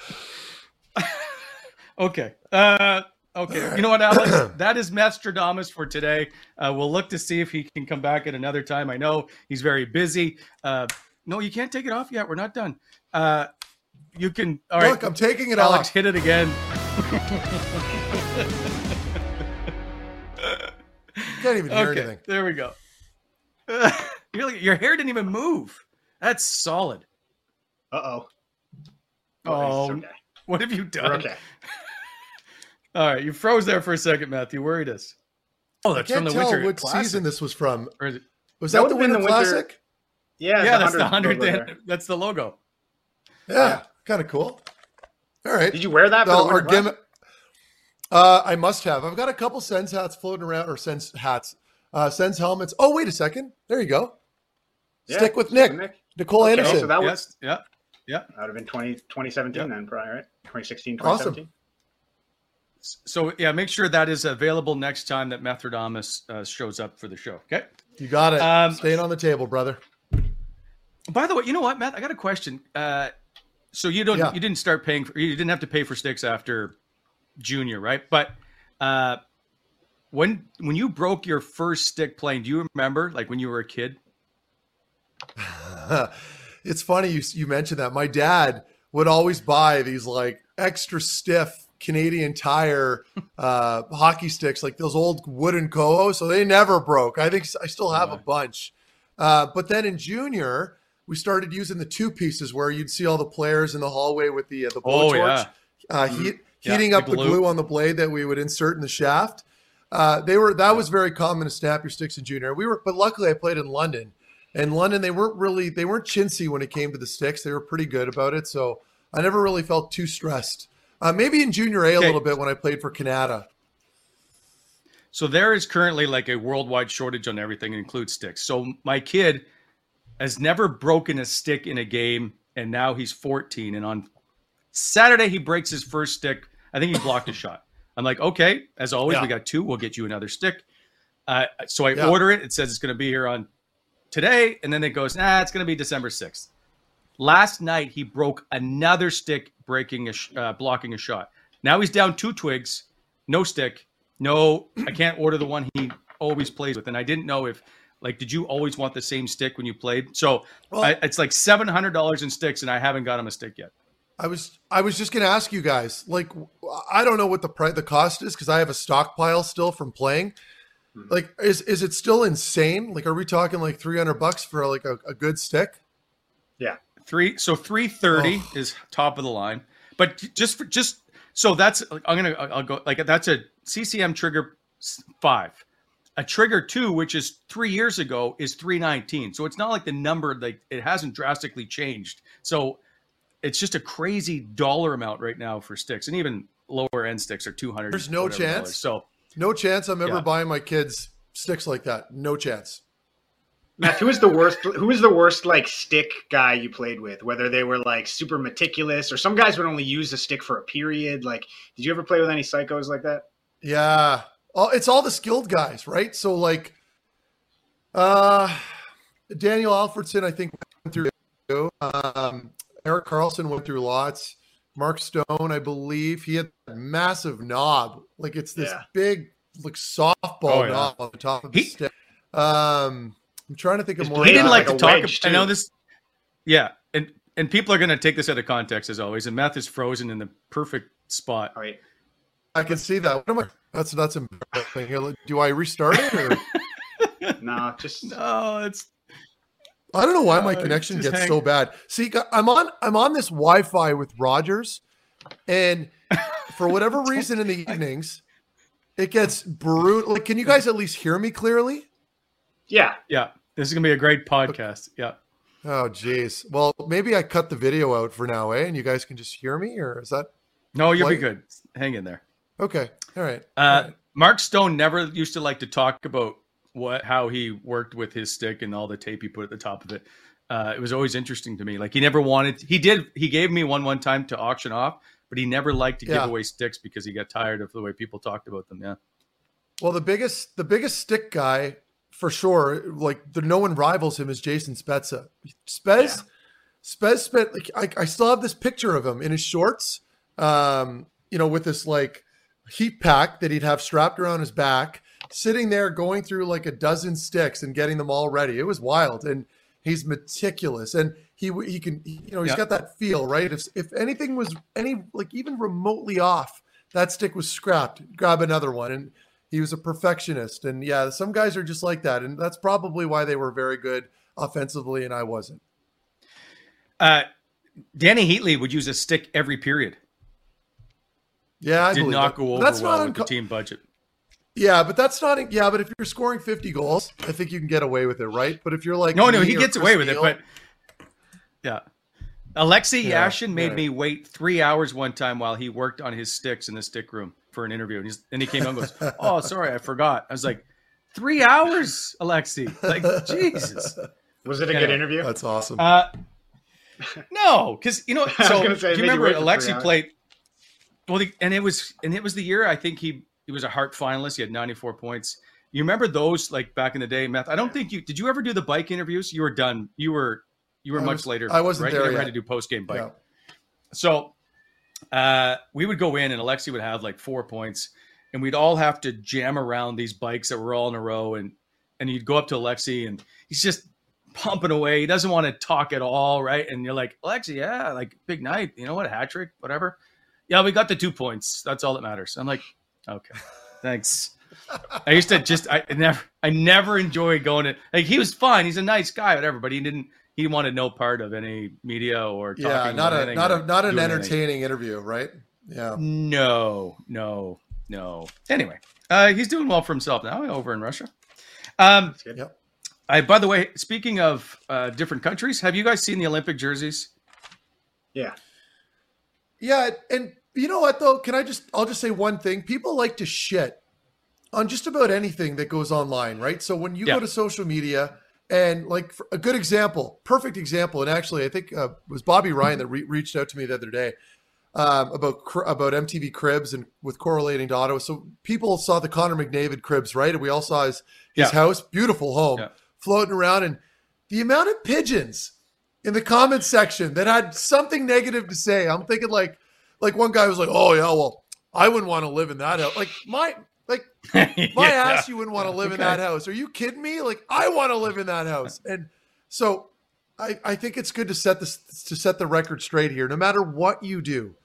okay. Uh, Okay, you know what, Alex? that is Methstradamus for today. Uh, we'll look to see if he can come back at another time. I know he's very busy. Uh, no, you can't take it off yet. We're not done. Uh, you can. All right, Look, I'm taking it Alex, off. hit it again. can't even hear okay, anything. There we go. your hair didn't even move. That's solid. Uh oh. Oh, okay. what have you done? We're okay. All right, you froze there for a second, Matthew. Worried us. Oh, that's from the winter. What classic. season this was from? Was that, that the winter, the winter classic? Yeah, yeah, that's the hundredth. That's the logo. Yeah, yeah. kind of cool. All right. Did you wear that? No, or gim- uh, I must have. I've got a couple Sens hats floating around, or Sens hats, uh, Sens helmets. Oh, wait a second. There you go. Yeah, Stick with Nick. Nick. Nicole okay, Anderson. So that was, yes. yeah, yeah. That would have been 20, 2017 yep. then, probably, right? 2016, 2017. Awesome. So yeah, make sure that is available next time that Methstradamus uh, shows up for the show. Okay, you got it. Um, Staying on the table, brother. By the way, you know what, Matt? I got a question. Uh, so you don't yeah. you didn't start paying for you didn't have to pay for sticks after junior, right? But uh, when when you broke your first stick playing, do you remember like when you were a kid? it's funny you you mentioned that. My dad would always buy these like extra stiff Canadian Tire uh, hockey sticks, like those old wooden Koho. So they never broke. I think I still have yeah. a bunch. Uh, but then in junior, we started using the two pieces where you'd see all the players in the hallway with the uh, the blowtorch, oh, yeah. uh, mm-hmm. heat, yeah, heating up the glue. the glue on the blade that we would insert in the shaft. Uh, they were that was very common to snap your sticks in junior. We were, but luckily I played in London. In London, they weren't really they weren't chintzy when it came to the sticks. They were pretty good about it, so I never really felt too stressed. Uh, maybe in junior A okay. a little bit when I played for Canada. So there is currently like a worldwide shortage on everything, includes sticks. So my kid has never broken a stick in a game, and now he's 14. And on Saturday, he breaks his first stick. I think he blocked a shot. I'm like, okay, as always, yeah. we got two. We'll get you another stick. Uh, so I yeah. order it. It says it's going to be here on today, and then it goes, nah, it's going to be December 6th. Last night, he broke another stick breaking a sh- uh, blocking a shot. Now he's down two twigs, no stick, no, I can't order the one he always plays with. And I didn't know if, like, did you always want the same stick when you played? So Well- I, it's like $700 in sticks, and I haven't got him a stick yet. I was I was just going to ask you guys. Like, I don't know what the price the cost is because I have a stockpile still from playing. Like, is is it still insane? Like, are we talking like three hundred bucks for like a, a good stick? Three so three thirty Oh. is top of the line, but just for just so that's I'm gonna I'll go like that's a CCM trigger five, a trigger two, which is three years ago, is three nineteen. So it's not like the number like it hasn't drastically changed. So it's just a crazy dollar amount right now for sticks, and even lower end sticks are two hundred. There's no chance? So No chance I'm ever Yeah. buying my kids sticks like that. No chance. Matt, who is the worst? Who is the worst like stick guy you played with? Whether they were like super meticulous, or some guys would only use a stick for a period. Like, did you ever play with any psychos like that? Yeah. Oh, it's all the skilled guys, right? So like uh Daniel Alfredsson, I think went through um Erik Karlsson went through lots. Mark Stone, I believe, he had a massive knob. Like it's this Yeah. big like softball Oh, yeah. knob on the top of the He- stick. Um I'm trying to think of more. he didn't like like to talk. wedge, I know this. Yeah, and and people are going to take this out of context as always. And Meth is frozen in the perfect spot. All right. I can see that. What am I? That's that's embarrassing. Here, Do I restart it or No, just No, it's I don't know why my Uh, connection just gets hang- so bad. See, I'm on I'm on this Wi-Fi with Rogers, and for whatever reason in the evenings, it gets brutal. Like, can you guys at least hear me clearly? yeah. yeah. This is going to be a great podcast. Yeah. Oh, geez. Well, maybe I cut the video out for now, eh? And you guys can just hear me, or is that No, you'll be good. Hang in there. okay? All right. Uh, All right. Mark Stone never used to like to talk about what how he worked with his stick and all the tape he put at the top of it. Uh, it was always interesting to me. Like he never wanted. He did. He gave me one one time to auction off, but he never liked to Yeah. give away sticks because he got tired of the way people talked about them. Yeah. Well, the biggest the biggest stick guy for sure, like the no one rivals him is Jason Spezza. Spez, Spez spent like I, I still have this picture of him in his shorts, um, you know, with this like heat pack that he'd have strapped around his back, sitting there going through like a dozen sticks and getting them all ready. It was wild, and he's meticulous, and he he can you know he's Yeah. got that feel right. If if anything was any like even remotely off, that stick was scrapped. Grab another one, and he was a perfectionist. And yeah, some guys are just like that, and that's probably why they were very good offensively, and I wasn't. Uh, Dany Heatley would use a stick every period. Yeah, I Did not that. go over that's well not with the team budget. Yeah, but that's not. Yeah, but if you're scoring 50 goals, I think you can get away with it, right? But if you're like No, no, he gets Chris away with it, but yeah. Alexei Yeah, Yashin made right. me wait three hours one time while he worked on his sticks in the stick room for an interview. And, he's, and he came out and goes, Oh, sorry, I forgot. I was like, Three hours, Alexei. Like, Jesus. Was it a good interview? that's awesome. Uh, no, because, you know, was so gonna say, do you remember wait for three Alexei played? Well, the, and it was and it was the year I think he he was a Hart finalist. He had 94 points. You remember those like back in the day, Meth? I don't think you did. You ever do the bike interviews? You were done. You were you were I much was- later. I wasn't right? there You never yet. had to do post game bike. Yeah. So uh, we would go in, and Alexi would have like four points, and we'd all have to jam around these bikes that were all in a row, and and you'd go up to Alexi, and he's just pumping away. He doesn't want to talk at all, right? And you're like, Alexi, yeah, like big night. You know what? A hat trick, whatever. Yeah, we got the two points. That's all that matters. I'm like, okay, thanks. I used to just I never I never enjoyed going to like he was fine. He's a nice guy, whatever, but he didn't he wanted no part of any media or talking yeah, not about a not a not an doing anything. entertaining interview, right? Yeah. No, no, no. Anyway, uh, he's doing well for himself now over in Russia. Um, Yep. I, by the way, speaking of uh, different countries, have you guys seen the Olympic jerseys? Yeah. Yeah, and you know what though? Can I just I'll just say one thing. People like to shit on just about anything that goes online, right? So when you Yeah. go to social media and like for a good example, perfect example, and actually I think uh, it was Bobby Ryan that re- reached out to me the other day um, about about MTV Cribs and with correlating to Ottawa. So people saw the Connor McDavid Cribs, right? And we all saw his his Yeah. house, beautiful home, Yeah. floating around, and the amount of pigeons in the comment section that had something negative to say. I'm thinking like, like one guy was like, "Oh yeah, well, I wouldn't want to live in that house." Like my, like my Yeah. ass, you wouldn't want to live in that house. Are you kidding me? Like I want to live in that house, and so I, I think it's good to set this to set the record straight here. No matter what you do,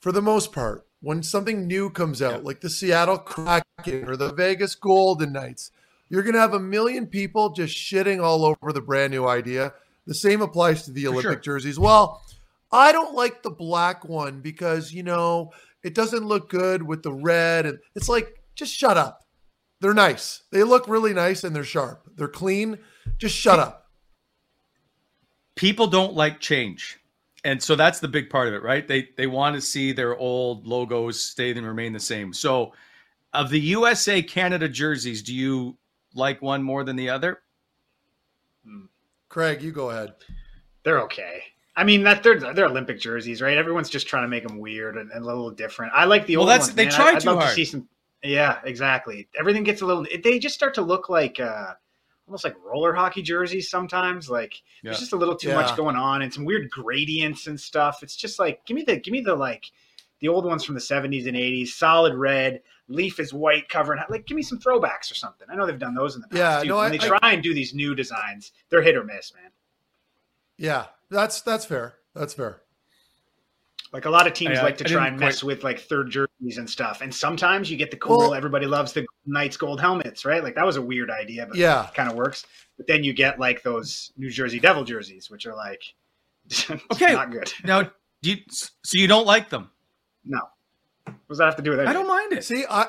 for the most part, when something new comes out, like the Seattle Kraken or the Vegas Golden Knights, you're going to have a million people just shitting all over the brand new idea. The same applies to the Olympic sure. jerseys. Well, I don't like the black one because, you know, it doesn't look good with the red. And it's like, just shut up. They're nice. They look really nice and they're sharp. They're clean. Just shut up. people don't like change and so that's the big part of it right they they want to see their old logos stay and remain the same so of the usa canada jerseys do you like one more than the other hmm. Craig, you go ahead. They're okay. I mean, that they're they're Olympic jerseys, right? Everyone's just trying to make them weird and, and a little different. I like the Well, old that's- ones. they man. try I, I'd too love hard. to see some. Yeah, exactly. Everything gets a little. They just start to look like uh, almost like roller hockey jerseys sometimes. Like Yeah. there's just a little too Yeah. much going on and some weird gradients and stuff. It's just like give me the give me the like the old ones from the 70s and 80s, solid red. Leaf is white, covering like give me some throwbacks or something. I know they've done those in the past Yeah, too. no, when I- they I- try and do these new designs, they're hit or miss, man. Yeah, that's that's fair. That's fair. Like a lot of teams I- uh, like to I try didn't and mess with like third jerseys and stuff. And sometimes you get the cool, Well- everybody loves the Knights gold helmets, right? Like that was a weird idea, but Yeah. it kind of works. But then you get like those New Jersey Devil jerseys, which are like Okay. not good. now do you so you don't like them No. What does that have to do with it? i don't mind it See, I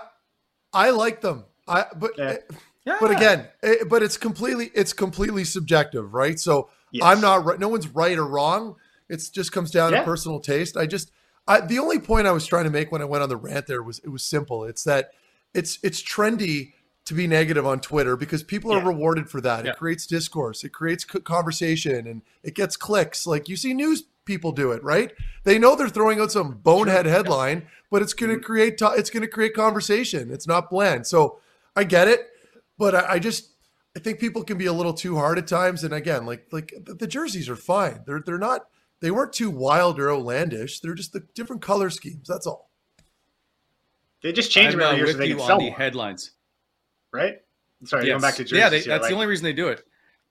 I like them. I but Yeah. Eh, yeah. but again, it, but it's completely it's completely subjective, right? So Yes. I'm not right. No one's right or wrong. It just comes down Yeah. to personal taste. I just I, the only point I was trying to make when I went on the rant there was it was simple. It's that it's it's trendy to be negative on Twitter because people are rewarded for that. Yeah. It creates discourse, it creates conversation, and it gets clicks. Like you see news people do it, right? They know they're throwing out some bonehead headline, but it's going to mm-hmm. create to- it's going to create conversation. It's not bland. So I get it, but I, I just I think people can be a little too hard at times. And again, like like the, the jerseys are fine. They're they're not they weren't too wild or outlandish. They're just the different color schemes. That's all. They just change them uh, every year so they can sell the more, headlines right? Sorry, going back to jerseys. yeah they, that's like, the only reason they do it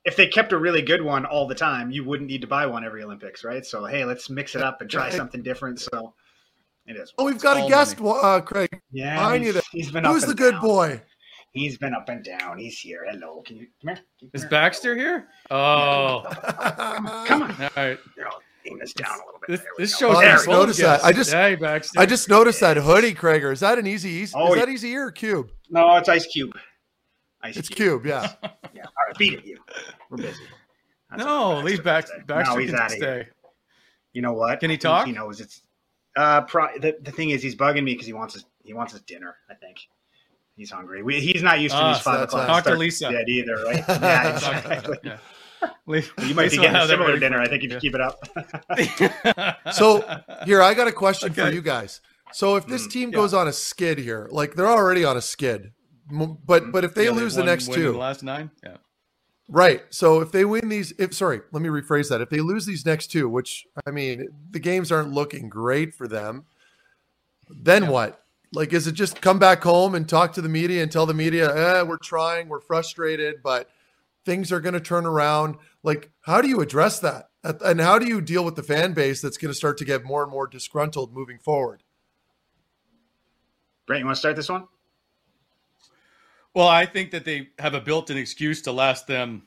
if they kept a really good one all the time, you wouldn't need to buy one every Olympics, right? So hey, let's mix it up and try something different. So it is. Oh, we've got a guest, uh, Craig. Yeah, behind he's, you there. he's been Who's up the and good down. boy? He's been up and down. He's here. Hello. Can you come here? Come is here. baxter here oh Come on. all right Here, I'll this down a little bit. this, this go. shows Oh, I just noticed that. I just- hey I just noticed that hoodie, Krager. Is that an easy ease? Oh, is yeah. that easy or cube? No, it's Ice Cube. Ice It's Cube. cube, yeah. Yeah. All right, beat it, you. We're busy. That's no leave Baxter baxter can stay. baxter No, he's can outta here. stay You know what? Can he talk? He knows it's. Uh, pro- the, the thing is, he's bugging me because he wants his he wants his dinner. I think he's hungry. We, he's not used to Ah, these so five o'clock. Talk to Lisa. Yet either, right? Yeah, exactly. yeah. Leave- You might Lisa be getting a similar dinner. I think if you you. keep it up. So here, I got a question for you guys. So if this Mm, team yeah. goes on a skid here, like they're already on a skid, but but if they Yeah, lose the next two, the last nine yeah right? So if they win these, if sorry, let me rephrase that. If they lose these next two, which I mean, the games aren't looking great for them, then Yeah. what? Like, is it just come back home and talk to the media and tell the media, eh, we're trying, we're frustrated, but things are going to turn around? Like, how do you address that? And how do you deal with the fan base that's going to start to get more and more disgruntled moving forward? Brent, you want to start this one? Well, I think that they have a built-in excuse to last them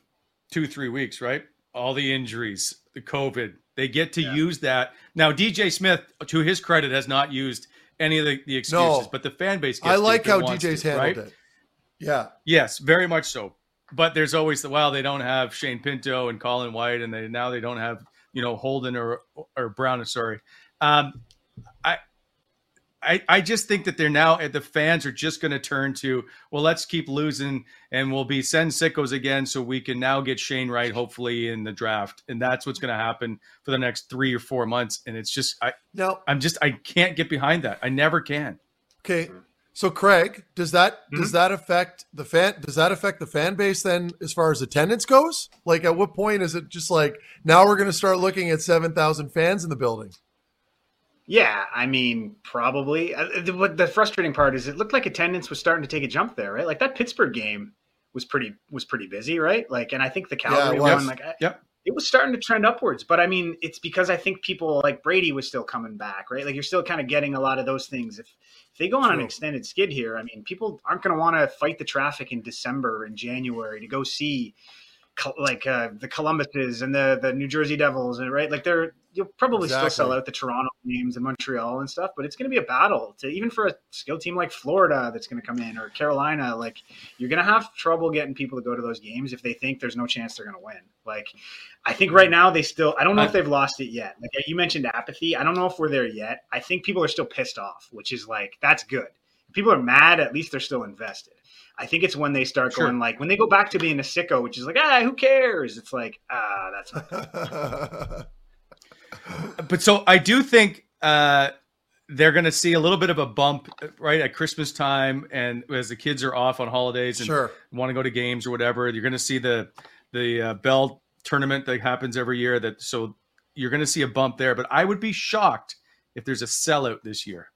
two, three weeks, right? All the injuries, the COVID, they get to Yeah. use that. Now, DJ Smith, to his credit, has not used any of the, the excuses, No. but the fan base. Gets I like if how DJ's to, handled right? it. Yeah. Yes, very much so. But there's always the well, they don't have Shane Pinto and Colin White, and they now they don't have you know Holden or or Brown. Sorry, um, I. I, I just think that they're now the fans are just going to turn to well let's keep losing and we'll be Sens sickos again so we can now get Shane Wright hopefully in the draft and that's what's going to happen for the next three or four months and it's just I no I'm just I can't get behind that I never can okay. So Craig, does that Mm-hmm. does that affect the fan? Does that affect the fan base then, as far as attendance goes? Like, at what point is it just like now we're going to start looking at seven thousand fans in the building? Yeah, I mean, probably. Uh, the, what the frustrating part is, it looked like attendance was starting to take a jump there, right? Like that Pittsburgh game was pretty was pretty busy, right? Like, and I think the Calgary was. one, like, I- Yep. It was starting to trend upwards. But I mean, it's because I think people like Brady was still coming back, right? Like you're still kind of getting a lot of those things. If if they go on an extended skid here, I mean, people aren't going to want to fight the traffic in December and January to go see like uh, the Columbuses and the the New Jersey Devils, and right, like they're you'll probably still sell out the Toronto games and Montreal and stuff, but it's going to be a battle to even for a skilled team like Florida that's going to come in or Carolina. Like you're going to have trouble getting people to go to those games if they think there's no chance they're going to win. Like I think right now they still I don't know if they've lost it yet. Like you mentioned apathy, I don't know if we're there yet. I think people are still pissed off, which is like that's good. If people are mad, at least they're still invested. I think it's when they start Sure. going like when they go back to being a sicko, which is like ah, who cares? It's like ah, that's. But so I do think uh, they're going to see a little bit of a bump right at Christmas time, and as the kids are off on holidays and Sure. want to go to games or whatever, you're going to see the the uh, Bell tournament that happens every year. That so you're going to see a bump there. But I would be shocked if there's a sellout this year.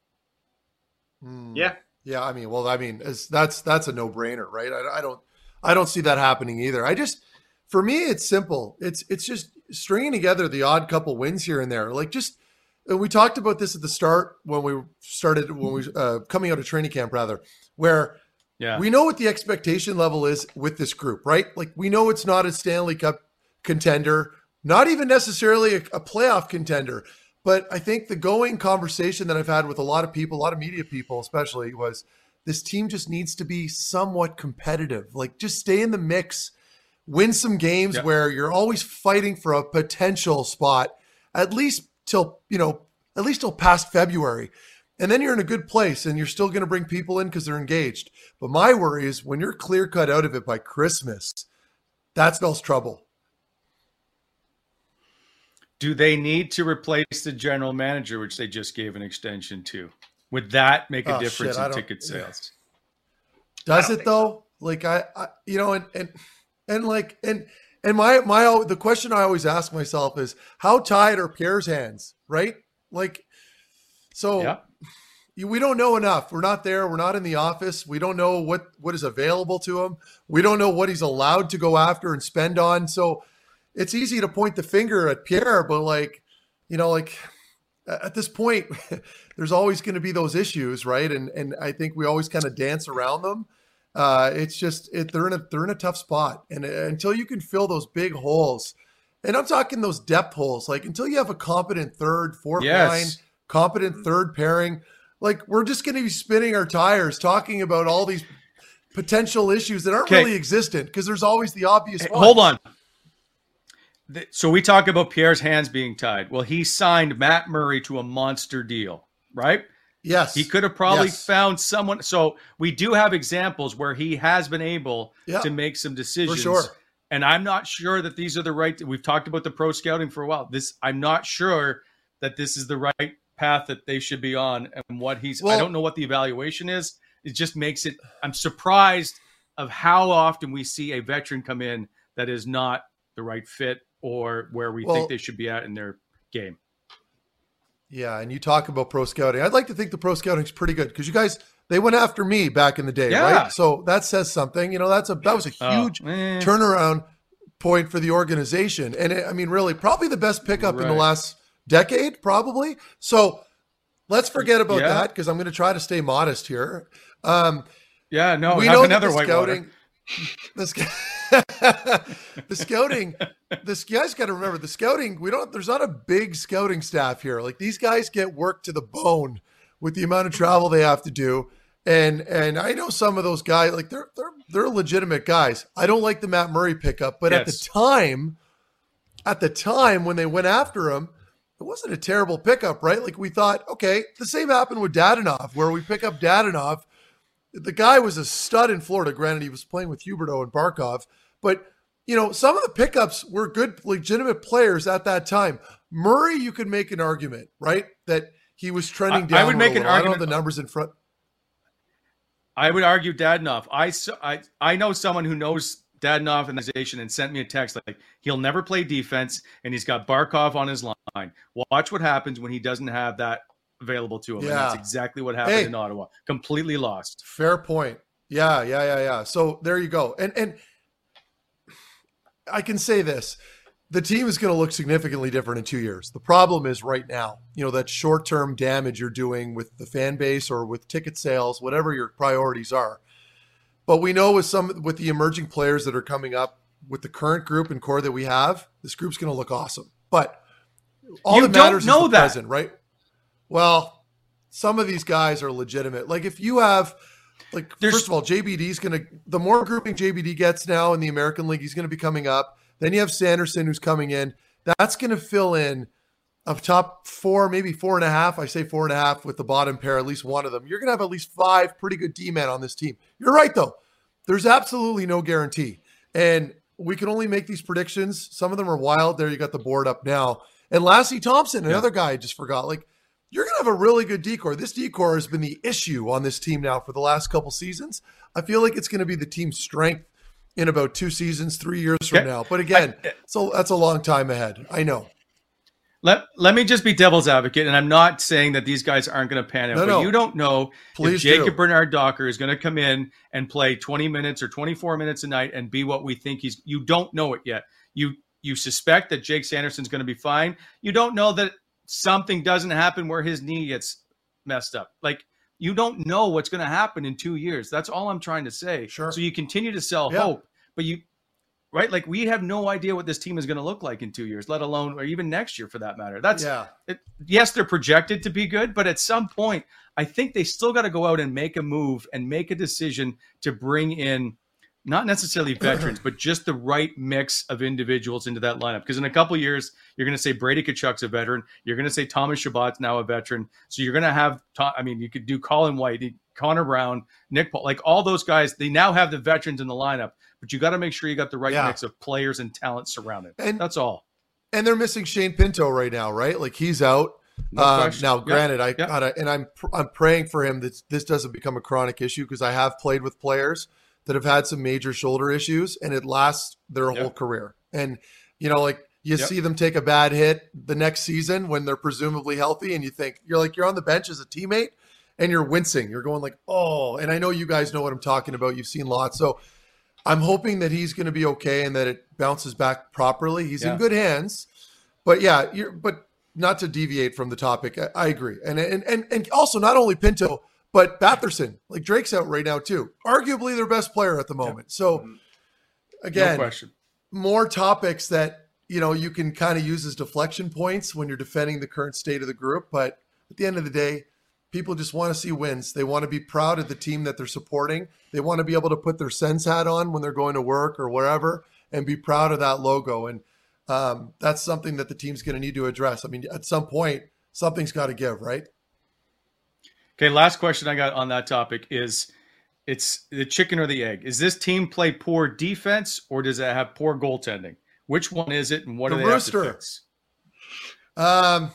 Hmm. yeah. Yeah, I mean, well, I mean, it's, that's that's a no brainer, right? I, I don't, I don't see that happening either. I just, for me, it's simple. It's it's just stringing together the odd couple wins here and there. Like just, and we talked about this at the start when we started when we uh, coming out of training camp, rather, where Yeah, we know what the expectation level is with this group, right? Like we know it's not a Stanley Cup contender, not even necessarily a, a playoff contender. But I think the going conversation that I've had with a lot of people, a lot of media people especially, was this team just needs to be somewhat competitive. Like just stay in the mix, win some games Yep. where you're always fighting for a potential spot, at least till, you know, at least till past February. And then you're in a good place and you're still going to bring people in because they're engaged. But my worry is when you're clear cut out of it by Christmas, that spells trouble. do they need to replace the general manager, which they just gave an extension to? Would that make a Oh, difference shit, in ticket sales? Does it though? Like I, I, you know, and and and like and and my my the question I always ask myself is how tied are Pierre's hands, right? Like, so Yeah. you- we don't know enough. We're not there. We're not in the office. We don't know what what is available to him. We don't know what he's allowed to go after and spend on. So it's easy to point the finger at Pierre, but like, you know, like at this point, there's always going to be those issues, right? And and I think we always kind of dance around them. Uh, it's just it, they're in a they're in a tough spot, and uh, until you can fill those big holes, and I'm talking those depth holes, like until you have a competent third, fourth Yes. line, competent third pairing, like we're just going to be spinning our tires talking about all these potential issues that aren't Okay. really existent because there's always the obvious. Hey, hold on. So we talk about Pierre's hands being tied. Well, he signed Matt Murray to a monster deal, right? Yes, He could have probably Yes. found someone. So we do have examples where he has been able Yeah, to make some decisions. sure. And I'm not sure that these are the right. We've talked about the pro scouting for a while. This I'm not sure that this is the right path that they should be on, and what he's. I don't know what the evaluation is. It just makes it. I'm surprised of how often we see a veteran come in that is not the right fit or where we Well- think they should be at in their game. Yeah, and you talk about pro scouting. I'd like to think the pro scouting's pretty good because you guys they went after me back in the day, Yeah. right? So that says something. You know, that's a that was a Oh, huge eh. turnaround point for the organization, and it, I mean, really, probably the best pickup in the last decade, probably. So let's forget about Yeah. that because I'm going to try to stay modest here. Um, Yeah, no, we have know another the white scouting, the, sc- the scouting, this guys got to remember the scouting. We don't. There's not a big scouting staff here. Like these guys get worked to the bone with the amount of travel they have to do. And and I know some of those guys. Like they're they're they're legitimate guys. I don't like the Matt Murray pickup, but at the time, at the time when they went after him. It wasn't a terrible pickup, right? Like we thought, okay, the same happened with Dadonov, where we pick up Dadonov, the guy was a stud in Florida. Granted, he was playing with Huberdeau and Barkov, but you know some of the pickups were good, legitimate players at that time. Murray, you could make an argument, right, that he was trending down. I would make an argument. I don't have the numbers in front. I would argue Dadonov. I, I, I know someone who knows Dadonov and the organization and sent me a text like he'll never play defense and he's got Barkov on his line. Watch what happens when he doesn't have that available to him. Yeah. And that's exactly what happened hey, in Ottawa. Completely lost. Fair point. Yeah, yeah, yeah, yeah. So there you go. And and I can say this. The team is going to look significantly different in two years. The problem is right now, you know, that short term damage you're doing with the fan base or with ticket sales, whatever your priorities are. But we know with some with the emerging players that are coming up with the current group and core that we have, this group's going to look awesome. But all you that matters is the that. present, right? Well, some of these guys are legitimate. Like if you have like There's, first of all, JBD's going to the more grouping JBD gets now in the American League, he's going to be coming up. Then you have Sanderson who's coming in. That's going to fill in of top four, maybe four and a half. I say four and a half with the bottom pair, at least one of them. You're going to have at least five pretty good D men on this team. You're right, though. There's absolutely no guarantee. And we can only make these predictions. Some of them are wild. There, you got the board up now. And Lassi Thomson, another yeah. guy I just forgot. Like, you're going to have a really good D corps. This D corps has been the issue on this team now for the last couple seasons. I feel like it's going to be the team's strength in about two seasons, three years from now. But again, so that's a long time ahead. I know. Let, let me just be devil's advocate, and I'm not saying that these guys aren't going to pan out, no, but no. you don't know Please if Jacob do. Bernard Docker is going to come in and play 20 minutes or 24 minutes a night and be what we think he's. You don't know it yet. You you suspect that Jake Sanderson's going to be fine. You don't know that something doesn't happen where his knee gets messed up. Like you don't know what's going to happen in two years. That's all I'm trying to say. Sure. So you continue to sell yeah. hope, but you right? Like we have no idea what this team is going to look like in two years, let alone or even next year for that matter. That's yeah. It, yes, they're projected to be good, but at some point, I think they still got to go out and make a move and make a decision to bring in not necessarily veterans, but just the right mix of individuals into that lineup. Because in a couple years, you're going to say Brady Tkachuk's a veteran. You're going to say Thomas Chabot's now a veteran. So you're going to have, I mean, you could do Colin White, Connor Brown, Nick Paul, like all those guys. They now have the veterans in the lineup but you got to make sure you got the right yeah. mix of players and talent surrounding. And that's all. And they're missing Shane Pinto right now, right? Like he's out. No uh, now, granted, I gotta, and I'm I'm praying for him that this doesn't become a chronic issue because I have played with players that have had some major shoulder issues, and it lasts their whole career. And you know, like you yep. see them take a bad hit the next season when they're presumably healthy, and you think you're like you're on the bench as a teammate, and you're wincing. You're going like, oh. And I know you guys know what I'm talking about. You've seen lots, so I'm hoping that he's going to be okay and that it bounces back properly. He's yeah. in good hands. But yeah, you're but not to deviate from the topic. I, I, agree. And, and and and also not only Pinto, but Batherson. Like Drake's out right now too. Arguably their best player at the moment. So mm-hmm. again, no more topics that you know you can kind of use as deflection points when you're defending the current state of the group. But at the end of the day, people just want to see wins. They want to be proud of the team that they're supporting. They want to be able to put their Sens hat on when they're going to work or wherever and be proud of that logo. And um, that's something that the team's going to need to address. I mean, at some point, something's got to give, right? Okay, last question I got on that topic is it's the chicken or the egg. Is this team play poor defense or does it have poor goaltending? Which one is it and what are the do they rooster. have to fix? Um,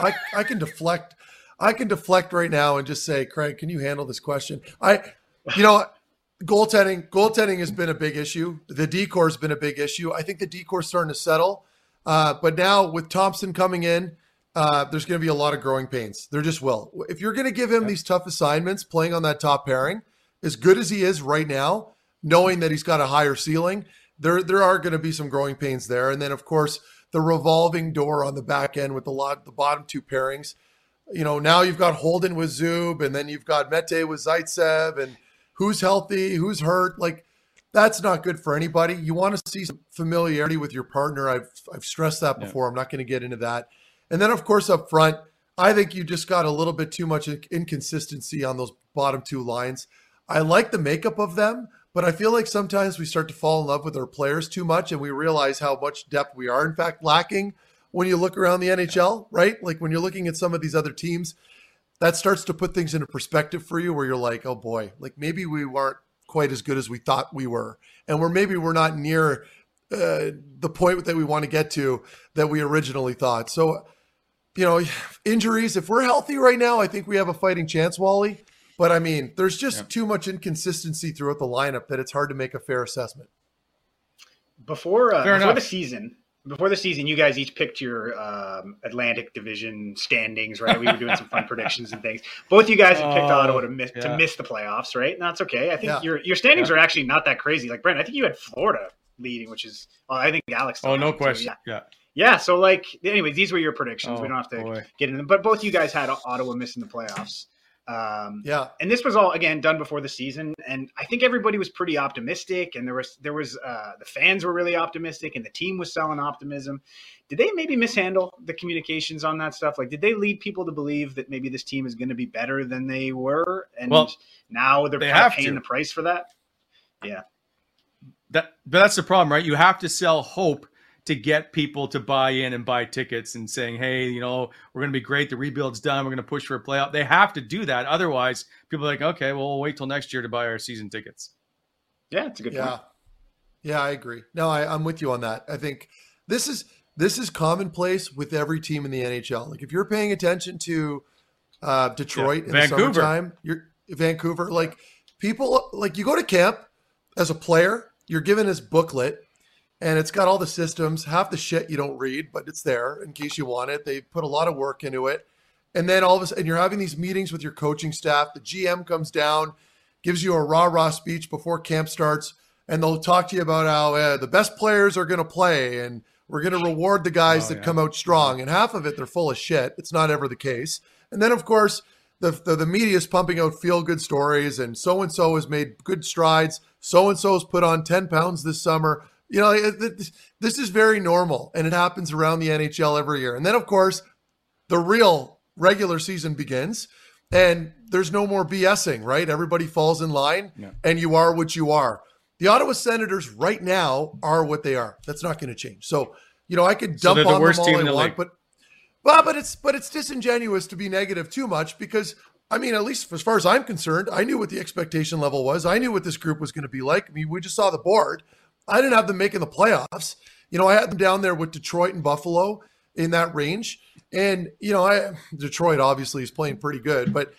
I, I can deflect. I can deflect right now and just say, Craig, can you handle this question? I, you know, goaltending, goaltending has been a big issue. The D corps has been a big issue. I think the D corps is starting to settle. Uh, but now with Thomson coming in, uh, there's going to be a lot of growing pains. There just will. If you're going to give him these tough assignments, playing on that top pairing, as good as he is right now, knowing that he's got a higher ceiling, there there are going to be some growing pains there. And then of course the revolving door on the back end with the lot the bottom two pairings you know, now you've got Holden with Zub, and then you've got Mete with Zaitsev, and who's healthy, who's hurt. Like, that's not good for anybody. You want to see some familiarity with your partner. I've I've stressed that before. I'm not going to get into that. And then, of course, up front, I think you just got a little bit too much inconsistency on those bottom two lines. I like the makeup of them, but I feel like sometimes we start to fall in love with our players too much, and we realize how much depth we are in fact lacking when you look around the NHL, right? Like when you're looking at some of these other teams, that starts to put things into perspective for you where you're like, oh boy, like maybe we weren't quite as good as we thought we were. And we're maybe we're not near uh, the point that we want to get to that we originally thought. So, you know, injuries, if we're healthy right now, I think we have a fighting chance, Wally. But I mean, there's just yeah. too much inconsistency throughout the lineup that it's hard to make a fair assessment. Before uh, before the season, before the season, you guys each picked your um, Atlantic Division standings, right? We were doing some fun predictions and things. Both you guys had picked oh, Ottawa to miss yeah. to miss the playoffs, right? And that's okay. I think yeah. your your standings yeah. are actually not that crazy. Like Brent, I think you had Florida leading, which is well, I think Alex. Oh, no question. Too. yeah. Yeah. So like, anyways, these were your predictions. Oh, we don't have to boy. get into them, but both you guys had Ottawa missing the playoffs. Um, yeah, and this was all again done before the season, and I think everybody was pretty optimistic, and there was there was uh, the fans were really optimistic, and the team was selling optimism. Did they maybe mishandle the communications on that stuff? Like, did they lead people to believe that maybe this team is going to be better than they were, and well, now they're they paying to. the price for that? Yeah, that but that's the problem, right? You have to sell hope to get people to buy in and buy tickets and saying, hey, you know, we're going to be great. The rebuild's done. We're going to push for a playoff. They have to do that. Otherwise, people are like, okay, well, we'll wait till next year to buy our season tickets. Yeah, it's a good yeah. point. Yeah, I agree. No, I, I'm with you on that. I think this is this is commonplace with every team in the NHL. Like if you're paying attention to uh, Detroit yeah. in Vancouver. the summertime, you're Vancouver. Like people, like you go to camp as a player, you're given this booklet and it's got all the systems, half the shit you don't read, but it's there in case you want it. They put a lot of work into it. And then all of a sudden, you're having these meetings with your coaching staff. The GM comes down, gives you a rah rah speech before camp starts, and they'll talk to you about how uh, the best players are going to play and we're going to reward the guys oh, that yeah. come out strong. And half of it, they're full of shit. It's not ever the case. And then, of course, the, the, the media is pumping out feel good stories, and so and so has made good strides. So and so has put on 10 pounds this summer. You know, this is very normal and it happens around the NHL every year. And then, of course, the real regular season begins and there's no more BSing, right? Everybody falls in line yeah. and you are what you are. The Ottawa Senators right now are what they are. That's not going to change. So, you know, I could dump so the on them all I the want, league. but well, but it's but it's disingenuous to be negative too much because I mean, at least as far as I'm concerned, I knew what the expectation level was. I knew what this group was going to be like. I mean, we just saw the board. I didn't have them making the playoffs. You know, I had them down there with Detroit and Buffalo in that range. And, you know, I Detroit obviously is playing pretty good, but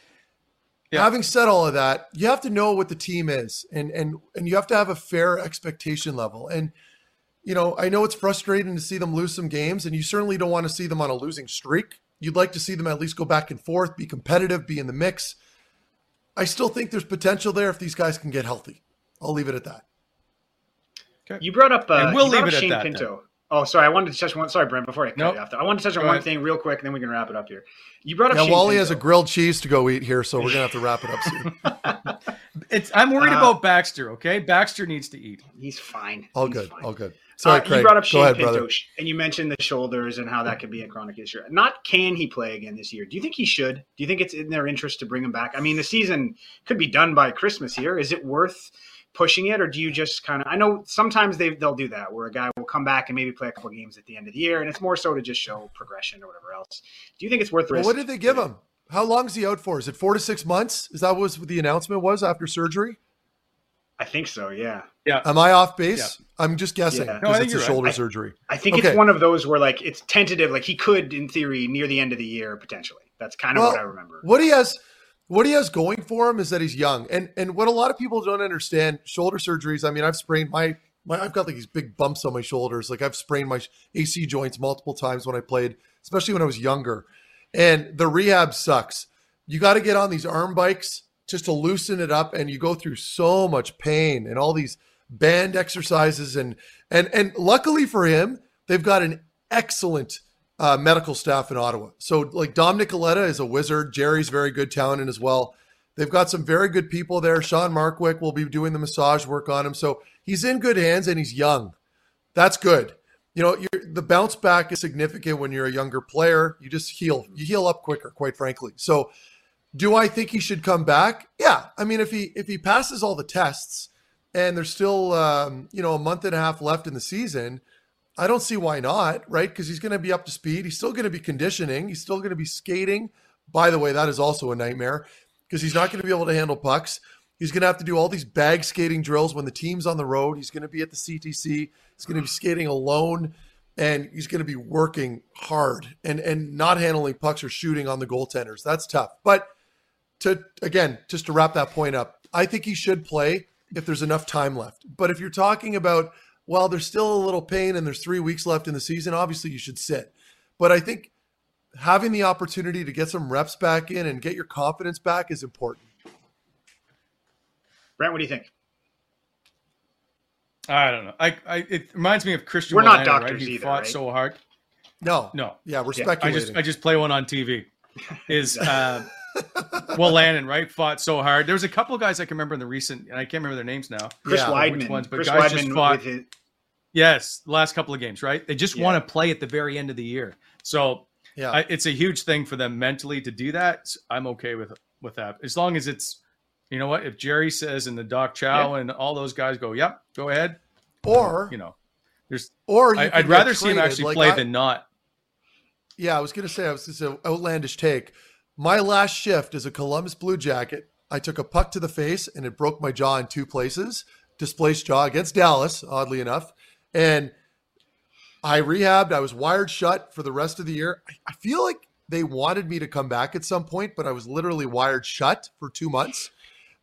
yeah. having said all of that, you have to know what the team is and and and you have to have a fair expectation level. And you know, I know it's frustrating to see them lose some games, and you certainly don't want to see them on a losing streak. You'd like to see them at least go back and forth, be competitive, be in the mix. I still think there's potential there if these guys can get healthy. I'll leave it at that. Okay. You brought up, uh, and we'll leave it Shane at that. Pinto. Then. Oh, sorry. I wanted to touch one. Sorry, Brent. Before I cut nope. you off, I wanted to touch on Go one ahead. thing real quick, and then we can wrap it up here. You brought up. Yeah, Shane Wally Pinto. has a grilled cheese to go eat here, so we're gonna have to wrap it up soon. it's. I'm worried uh, about Baxter. Okay, Baxter needs to eat. He's fine. All He's good. Fine. All good. Sorry, uh, You brought up Shane ahead, Pinto, brother. and you mentioned the shoulders and how that could be a chronic issue. Not can he play again this year? Do you think he should? Do you think it's in their interest to bring him back? I mean, the season could be done by Christmas here. Is it worth? Pushing it, or do you just kind of? I know sometimes they they'll do that where a guy will come back and maybe play a couple games at the end of the year, and it's more so to just show progression or whatever else. Do you think it's worth? Well, what did they give him? How long is he out for? Is it four to six months? Is that what the announcement was after surgery? I think so. Yeah. Yeah. Am I off base? Yeah. I'm just guessing because yeah. no, it's a shoulder right. surgery. I, I think okay. it's one of those where like it's tentative. Like he could, in theory, near the end of the year potentially. That's kind of well, what I remember. What he has what he has going for him is that he's young. And and what a lot of people don't understand, shoulder surgeries, I mean, I've sprained my my I've got like these big bumps on my shoulders. Like I've sprained my AC joints multiple times when I played, especially when I was younger. And the rehab sucks. You got to get on these arm bikes just to loosen it up and you go through so much pain and all these band exercises and and and luckily for him, they've got an excellent uh, medical staff in Ottawa. So like Dom Nicoletta is a wizard. Jerry's very good, talented as well. They've got some very good people there. Sean Markwick will be doing the massage work on him. So he's in good hands and he's young. That's good. You know, the bounce back is significant when you're a younger player. You just heal. You heal up quicker, quite frankly. So do I think he should come back? Yeah. I mean, if he if he passes all the tests and there's still um, you know a month and a half left in the season – I don't see why not, right? Because he's going to be up to speed. He's still going to be conditioning. He's still going to be skating. By the way, that is also a nightmare because he's not going to be able to handle pucks. He's going to have to do all these bag skating drills when the team's on the road. He's going to be at the CTC. He's going to be skating alone and he's going to be working hard and and not handling pucks or shooting on the goaltenders. That's tough. But to again, just to wrap that point up, I think he should play if there's enough time left. But if you're talking about, well, there's still a little pain and there's three weeks left in the season, obviously you should sit. But I think having the opportunity to get some reps back in and get your confidence back is important. Brent, what do you think? I don't know. I, I it reminds me of Christian. We're not doctors right? He either, fought right? so hard. No, No, yeah, we're Yeah, I speculating. I just I just play one on TV. Is uh, well, Lannon right fought so hard. There was a couple of guys I can remember in the recent, and I can't remember their names now. Chris Yeah, Wideman. which ones, but Chris guys just fought- with his, Yes, last couple of games, right? They just Yeah. want to play at the very end of the year. So yeah, I, it's a huge thing for them mentally to do that. I'm okay with with that as long as it's, you know what? If Jerry says and the Doc Chow and all those guys go, "Yep, go ahead," or you know, there's. or you I, I'd rather see him actually like play I- than not. Yeah, I was going to say, I was going to say, outlandish take. My last shift as a Columbus Blue Jacket, I took a puck to the face and it broke my jaw in two places, displaced jaw against Dallas, oddly enough. And I rehabbed. I was wired shut for the rest of the year. I, feel like they wanted me to come back at some point, but I was literally wired shut for two months.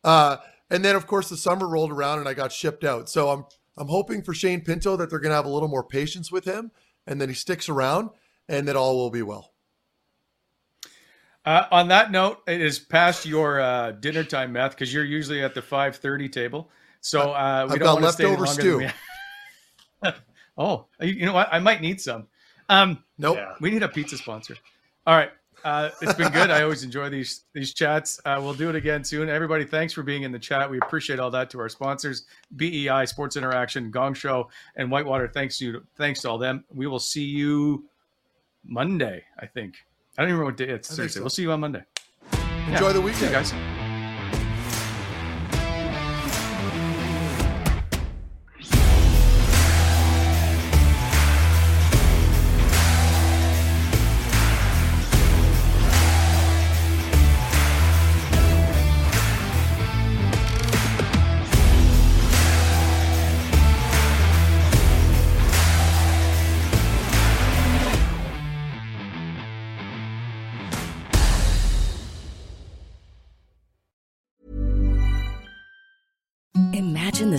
Uh, and then, of course, the summer rolled around and I got shipped out. So I'm I'm hoping for Shane Pinto that they're going to have a little more patience with him and then he sticks around and that all will be well. Uh, on that note, it is past your uh, dinner time, Meth, because you're usually at the 5:30 table. So uh, we I've don't got want to stay leftover longer stew. we- oh, you you know what? I might need some. Um, Nope. Yeah. we need a pizza sponsor. All right. Uh, it's been good. I always enjoy these these chats. Uh, we'll do it again soon. Everybody, thanks for being in the chat. We appreciate all that to our sponsors, BEI Sports Interaction, Gong Show, and Whitewater. Thanks to you. thanks to all them. We will see you Monday. I think. I don't even remember what day it's Thursday. so. We'll see you on Monday. Enjoy the See you weekend. guys.